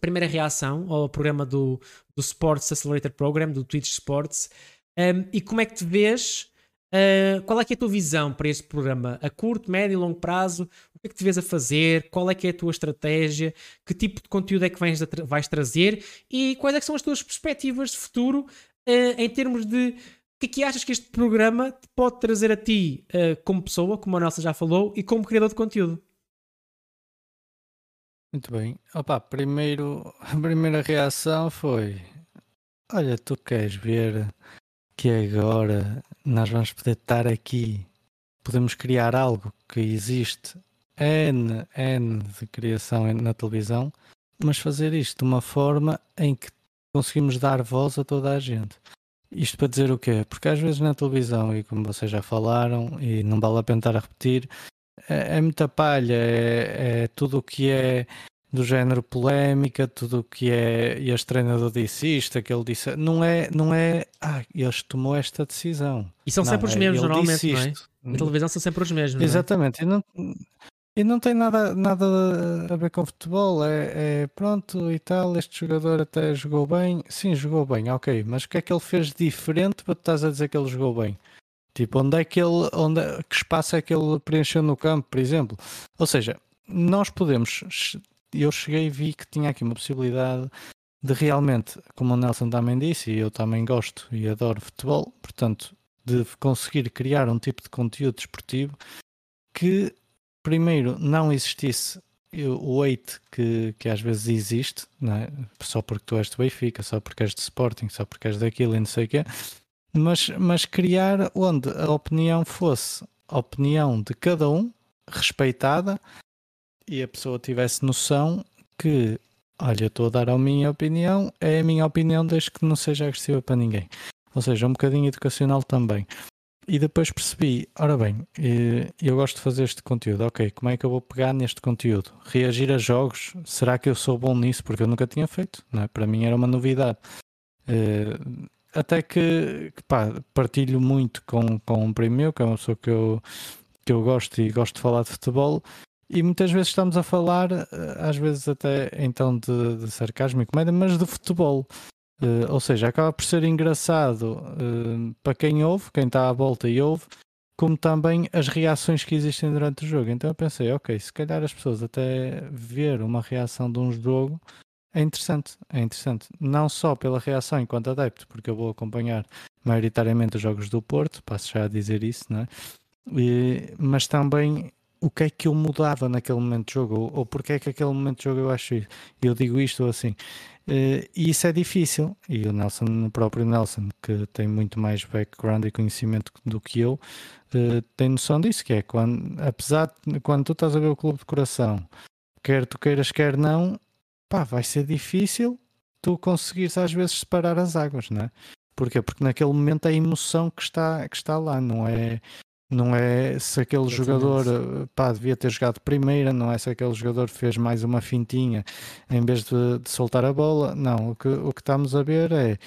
primeira reação ao programa do, do Sports Accelerator Program, do Twitch Sports, um, e como é que te vês? Uh, qual é que é a tua visão para este programa? A curto, médio e longo prazo? O que é que te vês a fazer? Qual é que é a tua estratégia? Que tipo de conteúdo é que vais, tra vais trazer? E quais é são as tuas perspectivas de futuro uh, em termos de o que é que achas que este programa pode trazer a ti uh, como pessoa, como a Nelson já falou, e como criador de conteúdo? Muito bem. Opa, primeiro, a primeira reação foi: Olha, tu queres ver que agora nós vamos poder estar aqui, podemos criar algo que existe N, N de criação na televisão, mas fazer isto de uma forma em que conseguimos dar voz a toda a gente. Isto para dizer o quê? Porque às vezes na televisão, e como vocês já falaram, e não vale a pena estar a repetir, é, é muita palha, é, é tudo o que é do género polémica, tudo o que é e este treinador disse isto, aquele disse, não é, não é, ah, eles tomou esta decisão. E são não, sempre os é, mesmos, normalmente, não é? Na televisão são sempre os mesmos. Exatamente, é? e, não, e não tem nada, nada a ver com futebol, é, é, pronto e tal, este jogador até jogou bem, sim, jogou bem, ok, mas o que é que ele fez diferente para tu estás a dizer que ele jogou bem? Tipo, onde é que ele, onde, que espaço é que ele preencheu no campo, por exemplo? Ou seja, nós podemos eu cheguei e vi que tinha aqui uma possibilidade de realmente, como o Nelson também disse, e eu também gosto e adoro futebol, portanto, de conseguir criar um tipo de conteúdo desportivo que, primeiro, não existisse o hate que, que às vezes existe, é? só porque tu és de Benfica, só porque és de Sporting, só porque és daquilo e não sei o quê, mas, mas criar onde a opinião fosse a opinião de cada um, respeitada, e a pessoa tivesse noção que, olha, estou a dar a minha opinião, é a minha opinião desde que não seja agressiva para ninguém. Ou seja, um bocadinho educacional também. E depois percebi, ora bem, eh, eu gosto de fazer este conteúdo, ok, como é que eu vou pegar neste conteúdo? Reagir a jogos, será que eu sou bom nisso? Porque eu nunca tinha feito, não é? para mim era uma novidade. Até que, que pá, partilho muito com, com um primo meu, que é uma pessoa que eu, que eu gosto e gosto de falar de futebol, e muitas vezes estamos a falar, eh, às vezes até então de, de sarcasmo e comédia, mas de futebol. Uh, ou seja, acaba por ser engraçado uh, para quem ouve, quem está à volta e ouve, como também as reações que existem durante o jogo. Então eu pensei, ok, se calhar as pessoas até ver uma reação de um jogo é interessante, é interessante. Não só pela reação enquanto adepto, porque eu vou acompanhar maioritariamente os jogos do Porto, passo já a dizer isso, não é? E, mas também o que é que eu mudava naquele momento de jogo, ou, ou porque é que aquele momento de jogo eu acho isso. Eu digo isto assim. Uh, e isso é difícil. E o Nelson, o próprio Nelson, que tem muito mais background e conhecimento do que eu, uh, tem noção disso, que é quando, apesar de quando tu estás a ver o clube de coração, quer tu queiras, quer não, pá, vai ser difícil tu conseguires às vezes separar as águas, não é? Porquê? Porque naquele momento é a emoção que está, que está lá, não é, não é se aquele Exatamente. jogador pá, devia ter jogado primeira, não é se aquele jogador fez mais uma fintinha em vez de, de soltar a bola. Não, o que, o que estamos a ver é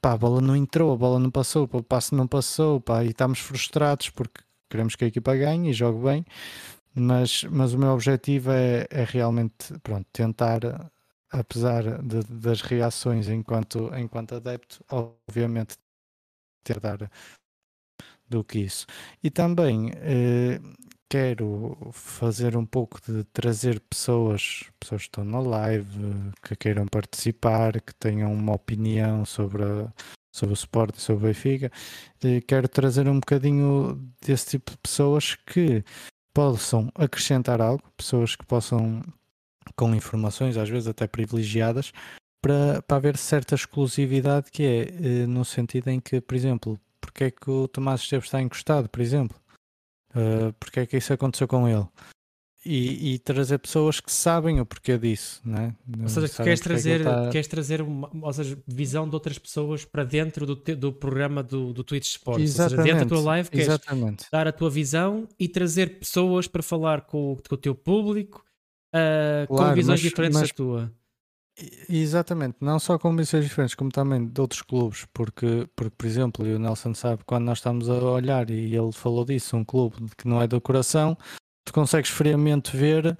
pá, a bola não entrou, a bola não passou, o passe não passou, pá, e estamos frustrados porque queremos que a equipa ganhe e jogue bem. Mas, mas o meu objetivo é, é realmente pronto, tentar, apesar de, das reações enquanto, enquanto adepto, obviamente ter dar do que isso. E também eh, quero fazer um pouco de trazer pessoas, pessoas que estão na live, que queiram participar, que tenham uma opinião sobre, a, sobre o suporte, sobre o Benfica. Eh, quero trazer um bocadinho desse tipo de pessoas que possam acrescentar algo, pessoas que possam, com informações, às vezes até privilegiadas, para, para haver certa exclusividade que é eh, no sentido em que, por exemplo, porque é que o Tomás Esteves está encostado, por exemplo. Uh, porque é que isso aconteceu com ele. E, e, trazer pessoas que sabem o porquê disso, né? Ou seja, tu queres trazer, é tá... queres trazer uma ou seja, visão de outras pessoas para dentro do, te, do programa do, do Twitch Sports. Exatamente. Ou seja, dentro da tua live queres Exatamente. dar a tua visão e trazer pessoas para falar com, com o teu público uh, claro, com visões mas, diferentes mas, da tua. Exatamente, não só com missões diferentes, como também de outros clubes, porque, porque, por exemplo, e o Nelson sabe, quando nós estamos a olhar, e ele falou disso, um clube que não é do coração, tu consegues friamente ver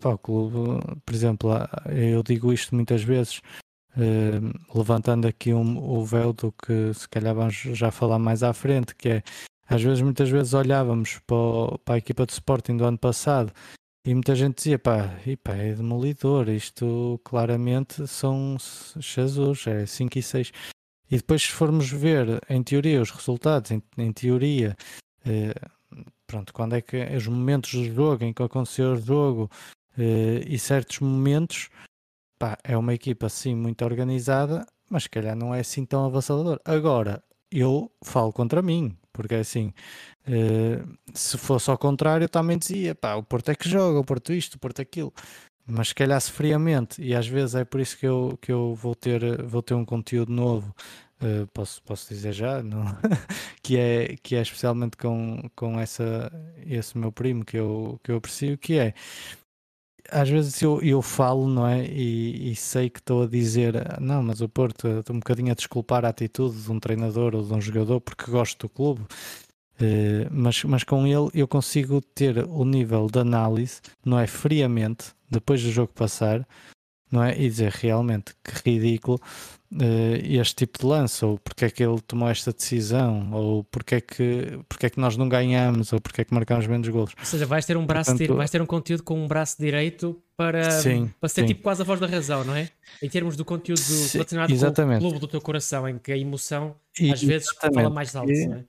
pá, o clube, por exemplo, eu digo isto muitas vezes, eh, levantando aqui um, o véu do que se calhar vamos já falar mais à frente, que é às vezes, muitas vezes olhávamos para, o, para a equipa de Sporting do ano passado e muita gente dizia, pá, e pá, é demolidor, isto claramente são Jesus, é 5 e 6. E depois se formos ver, em teoria, os resultados, em, em teoria, eh, pronto, quando é que os momentos do jogo, em que aconteceu o jogo, eh, e certos momentos, pá, é uma equipa assim muito organizada, mas se calhar não é assim tão avassalador. Agora, eu falo contra mim, porque assim, uh, se fosse ao contrário, eu também dizia, pá, o Porto é que joga, o Porto isto, o Porto aquilo. Mas se calhar friamente, e às vezes é por isso que eu, que eu vou, ter, vou ter um conteúdo novo, uh, posso, posso dizer já, não? que, é, que é especialmente com, com essa, esse meu primo que eu, que eu aprecio, que é às vezes eu, eu falo, não é? E, e sei que estou a dizer, não, mas o Porto, estou um bocadinho a desculpar a atitude de um treinador ou de um jogador porque gosto do clube, uh, mas, mas com ele eu consigo ter o nível de análise, não é? Friamente, depois do jogo passar, não é? E dizer realmente que ridículo este tipo de lance, ou porque é que ele tomou esta decisão, ou porque é que, porque é que nós não ganhamos, ou porque é que marcamos menos golos. Ou seja, vais ter um braço, Portanto, vais ter um conteúdo com um braço direito para, sim, para ser sim. tipo quase a voz da razão, não é? Em termos do conteúdo relacionado com o clube do teu coração, em que a emoção e, às vezes fala mais alto, e, não é?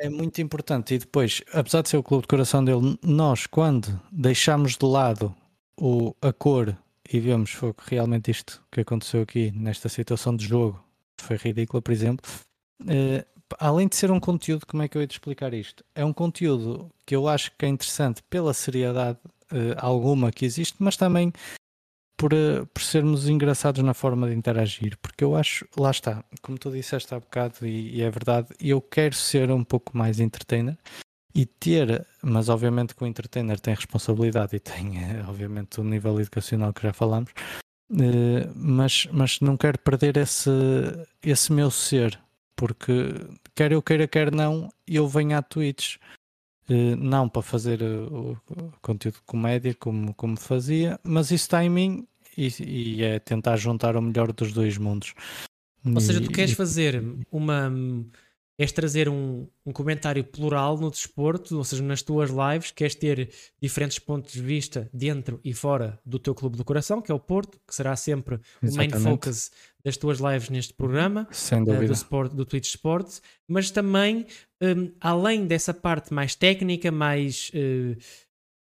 É muito importante. E depois, apesar de ser o clube de coração dele, nós, quando deixamos de lado o, a cor e vemos foi realmente isto que aconteceu aqui nesta situação de jogo foi ridícula, por exemplo. Uh, além de ser um conteúdo, como é que eu ia te explicar isto? É um conteúdo que eu acho que é interessante pela seriedade uh, alguma que existe, mas também por, uh, por sermos engraçados na forma de interagir, porque eu acho, lá está, como tu disseste há bocado, e, e é verdade, eu quero ser um pouco mais entertainer, e ter, mas obviamente que o entertainer tem responsabilidade e tem, eh, obviamente, o nível educacional que já falamos, eh, mas, mas não quero perder esse, esse meu ser, porque quer eu queira, quer não, eu venho a tweets, eh, não para fazer o conteúdo de comédia como, como fazia, mas isso está em mim e, e é tentar juntar o melhor dos dois mundos. Ou seja, tu queres fazer uma és trazer um, um comentário plural no desporto, ou seja, nas tuas lives, queres ter diferentes pontos de vista dentro e fora do teu clube do coração, que é o Porto, que será sempre Exatamente. o main focus das tuas lives neste programa, uh, do, sport, do Twitch Sports, mas também, um, além dessa parte mais técnica, mais uh,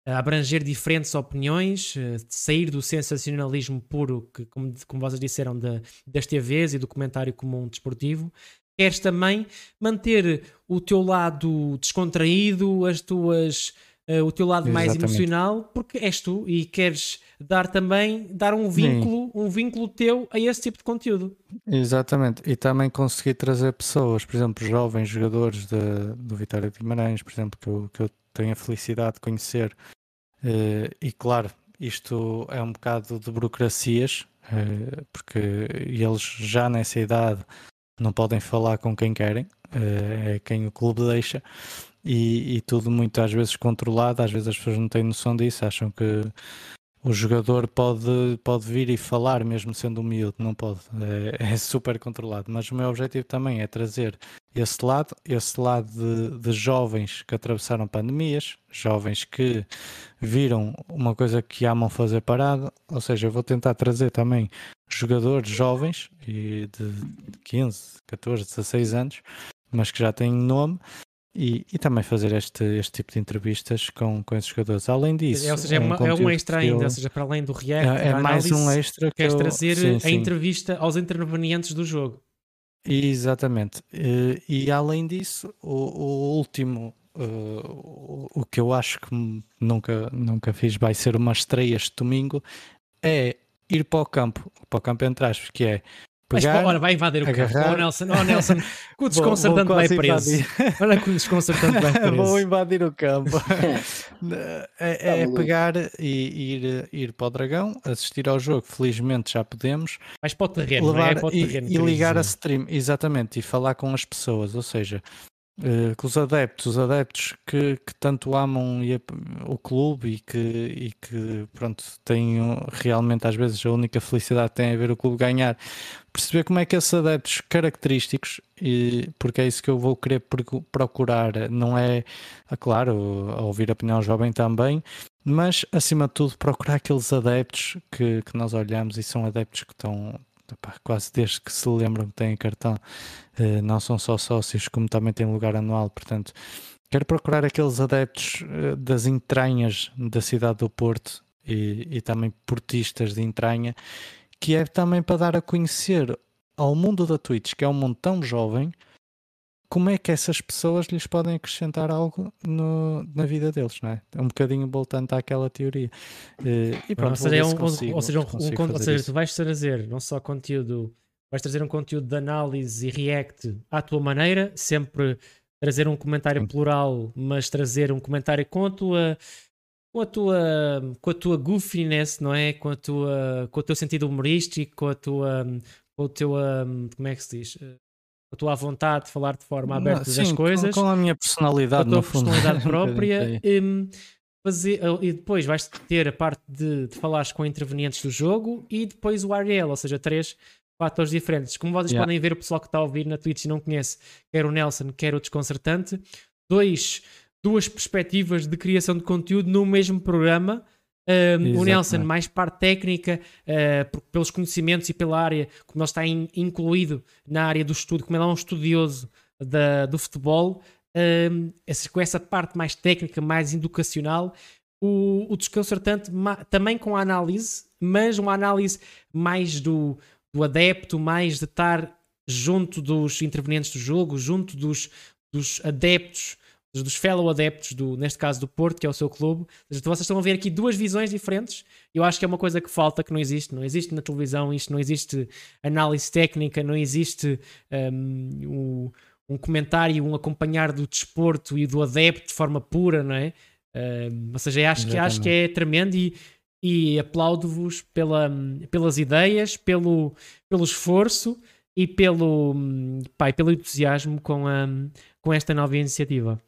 abranger diferentes opiniões, uh, sair do sensacionalismo puro, que, como, como vocês disseram, da, das TVs e do comentário comum desportivo, queres também manter o teu lado descontraído, as tuas, uh, o teu lado Exatamente. mais emocional, porque és tu e queres dar também dar um vínculo, Sim. um vínculo teu a esse tipo de conteúdo. Exatamente, e também conseguir trazer pessoas, por exemplo, jovens jogadores de, do Vitória de Guimarães, por exemplo, que eu, que eu tenho a felicidade de conhecer, uh, e claro, isto é um bocado de burocracias, uh, porque eles já nessa idade não podem falar com quem querem, eh, é quem o clube deixa, e, e, tudo muito às vezes controlado, às vezes as pessoas não têm noção disso, acham que o jogador pode, pode vir e falar mesmo sendo um miúdo, não pode, é, é, super controlado, mas o meu objetivo também é trazer esse lado, esse lado de, de jovens que atravessaram pandemias, jovens que viram uma coisa que amam fazer parado, ou seja, eu vou tentar trazer também jogadores jovens e de 15, 14, 16 anos, mas que já têm nome e, e, também fazer este, este tipo de entrevistas com, com esses jogadores. Além disso, é, ou seja, é, uma, é um extra ainda, eu, ou seja, para além do react, é, é mais um extra que queres eu, trazer sim, a sim. entrevista aos intervenientes do jogo. Exatamente. E, e além disso, o, o último, uh, o que eu acho que nunca, nunca fiz, vai ser uma estreia este domingo, é ir para o campo, para o campo entre aspas, que é Pegar, Mas, ora, vai invadir o agarrar... campo. Oh, Nelson, oh, Nelson, que o desconcertante vai preso. Olha que o desconcertante vai preso. vou invadir o campo. é, é pegar e ir, ir para o Dragão, assistir ao jogo. Felizmente já podemos. Mas para o terreno, levar, é? Para o terreno, e, e ligar a stream, exatamente, e falar com as pessoas. Ou seja, Uh, com os adeptos, os adeptos que, que tanto amam o clube e que, e que pronto, têm realmente às vezes a única felicidade tem a ver o clube ganhar, perceber como é que esses adeptos característicos, e, porque é isso que eu vou querer procurar, não é, é claro, ouvir a opinião jovem também, mas acima de tudo procurar aqueles adeptos que, que nós olhamos e são adeptos que estão, quase desde que se lembram que têm cartão, uh, não são só sócios, como também têm lugar anual. Portanto, quero procurar aqueles adeptos uh, das entranhas da cidade do Porto e, e também portistas de entranha, que é também para dar a conhecer ao mundo da Twitch, que é um mundo tão jovem, como é que essas pessoas lhes podem acrescentar algo no, na vida deles, não é? É um bocadinho voltando àquela teoria. Uh, e pronto, ou seja, é um, consigo, ou seja, um, um, ou seja tu vais trazer não só conteúdo, vais trazer um conteúdo de análise e react à tua maneira, sempre trazer um comentário Sim. plural, mas trazer um comentário com a tua com a tua com a tua goofiness, não é? Com a tua com o teu sentido humorístico, com a tua com o teu como é que se diz? A tua vontade de falar de forma aberta Não, sim, das coisas. Com, com, a minha personalidade, com a tua personalidade própria. um, fazer, e depois vais ter a parte de, de falares com intervenientes do jogo e depois o RL, ou seja, três fatores diferentes. Como vocês yeah. podem ver, o pessoal que está a ouvir na Twitch e não conhece, quer o Nelson, quer o Desconcertante, dois, duas perspectivas de criação de conteúdo no mesmo programa um, o Nelson, mais parte técnica, uh, pelos conhecimentos e pela área, como ele está in, incluído na área do estudo, como ele é um estudioso da, do futebol, um, essa, com essa parte mais técnica, mais educacional, o, o desconcertante também com a análise, mas uma análise mais do, do adepto, mais de estar junto dos intervenientes do jogo, junto dos, dos adeptos dos fellow adeptos, do, neste caso do Porto, que é o seu clube. Vocês estão a ver aqui duas visões diferentes. Eu acho que é uma coisa que falta, que não existe. Não existe na televisão isto, não existe análise técnica, não existe um, um comentário, um acompanhar do desporto e do adepto de forma pura, não é? Um, ou seja, acho que, acho que é tremendo e, e aplaudo-vos pela, pelas ideias, pelo, pelo esforço e pelo, pai, pelo entusiasmo com, a, com esta nova iniciativa.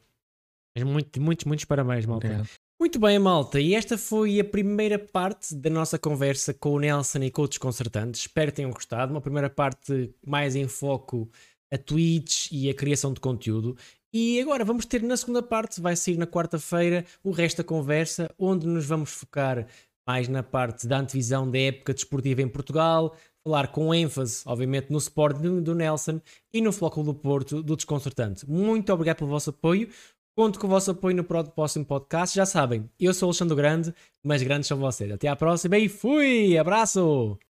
Muito, muitos, muitos parabéns, malta. Obrigado. Muito bem, malta, e esta foi a primeira parte da nossa conversa com o Nelson e com o Desconcertantes. Espero que tenham gostado. Uma primeira parte mais em foco a tweets e a criação de conteúdo. E agora vamos ter na segunda parte, vai sair na quarta-feira, o resto da conversa, onde nos vamos focar mais na parte da antevisão da época desportiva em Portugal, falar com ênfase, obviamente, no Sport do Nelson e no Flóculo do Porto do Desconcertante. Muito obrigado pelo vosso apoio. Conto com o vosso apoio no próximo podcast. Já sabem, eu sou o Alexandre Grande, mas grandes são vocês. Até à próxima e fui! Abraço!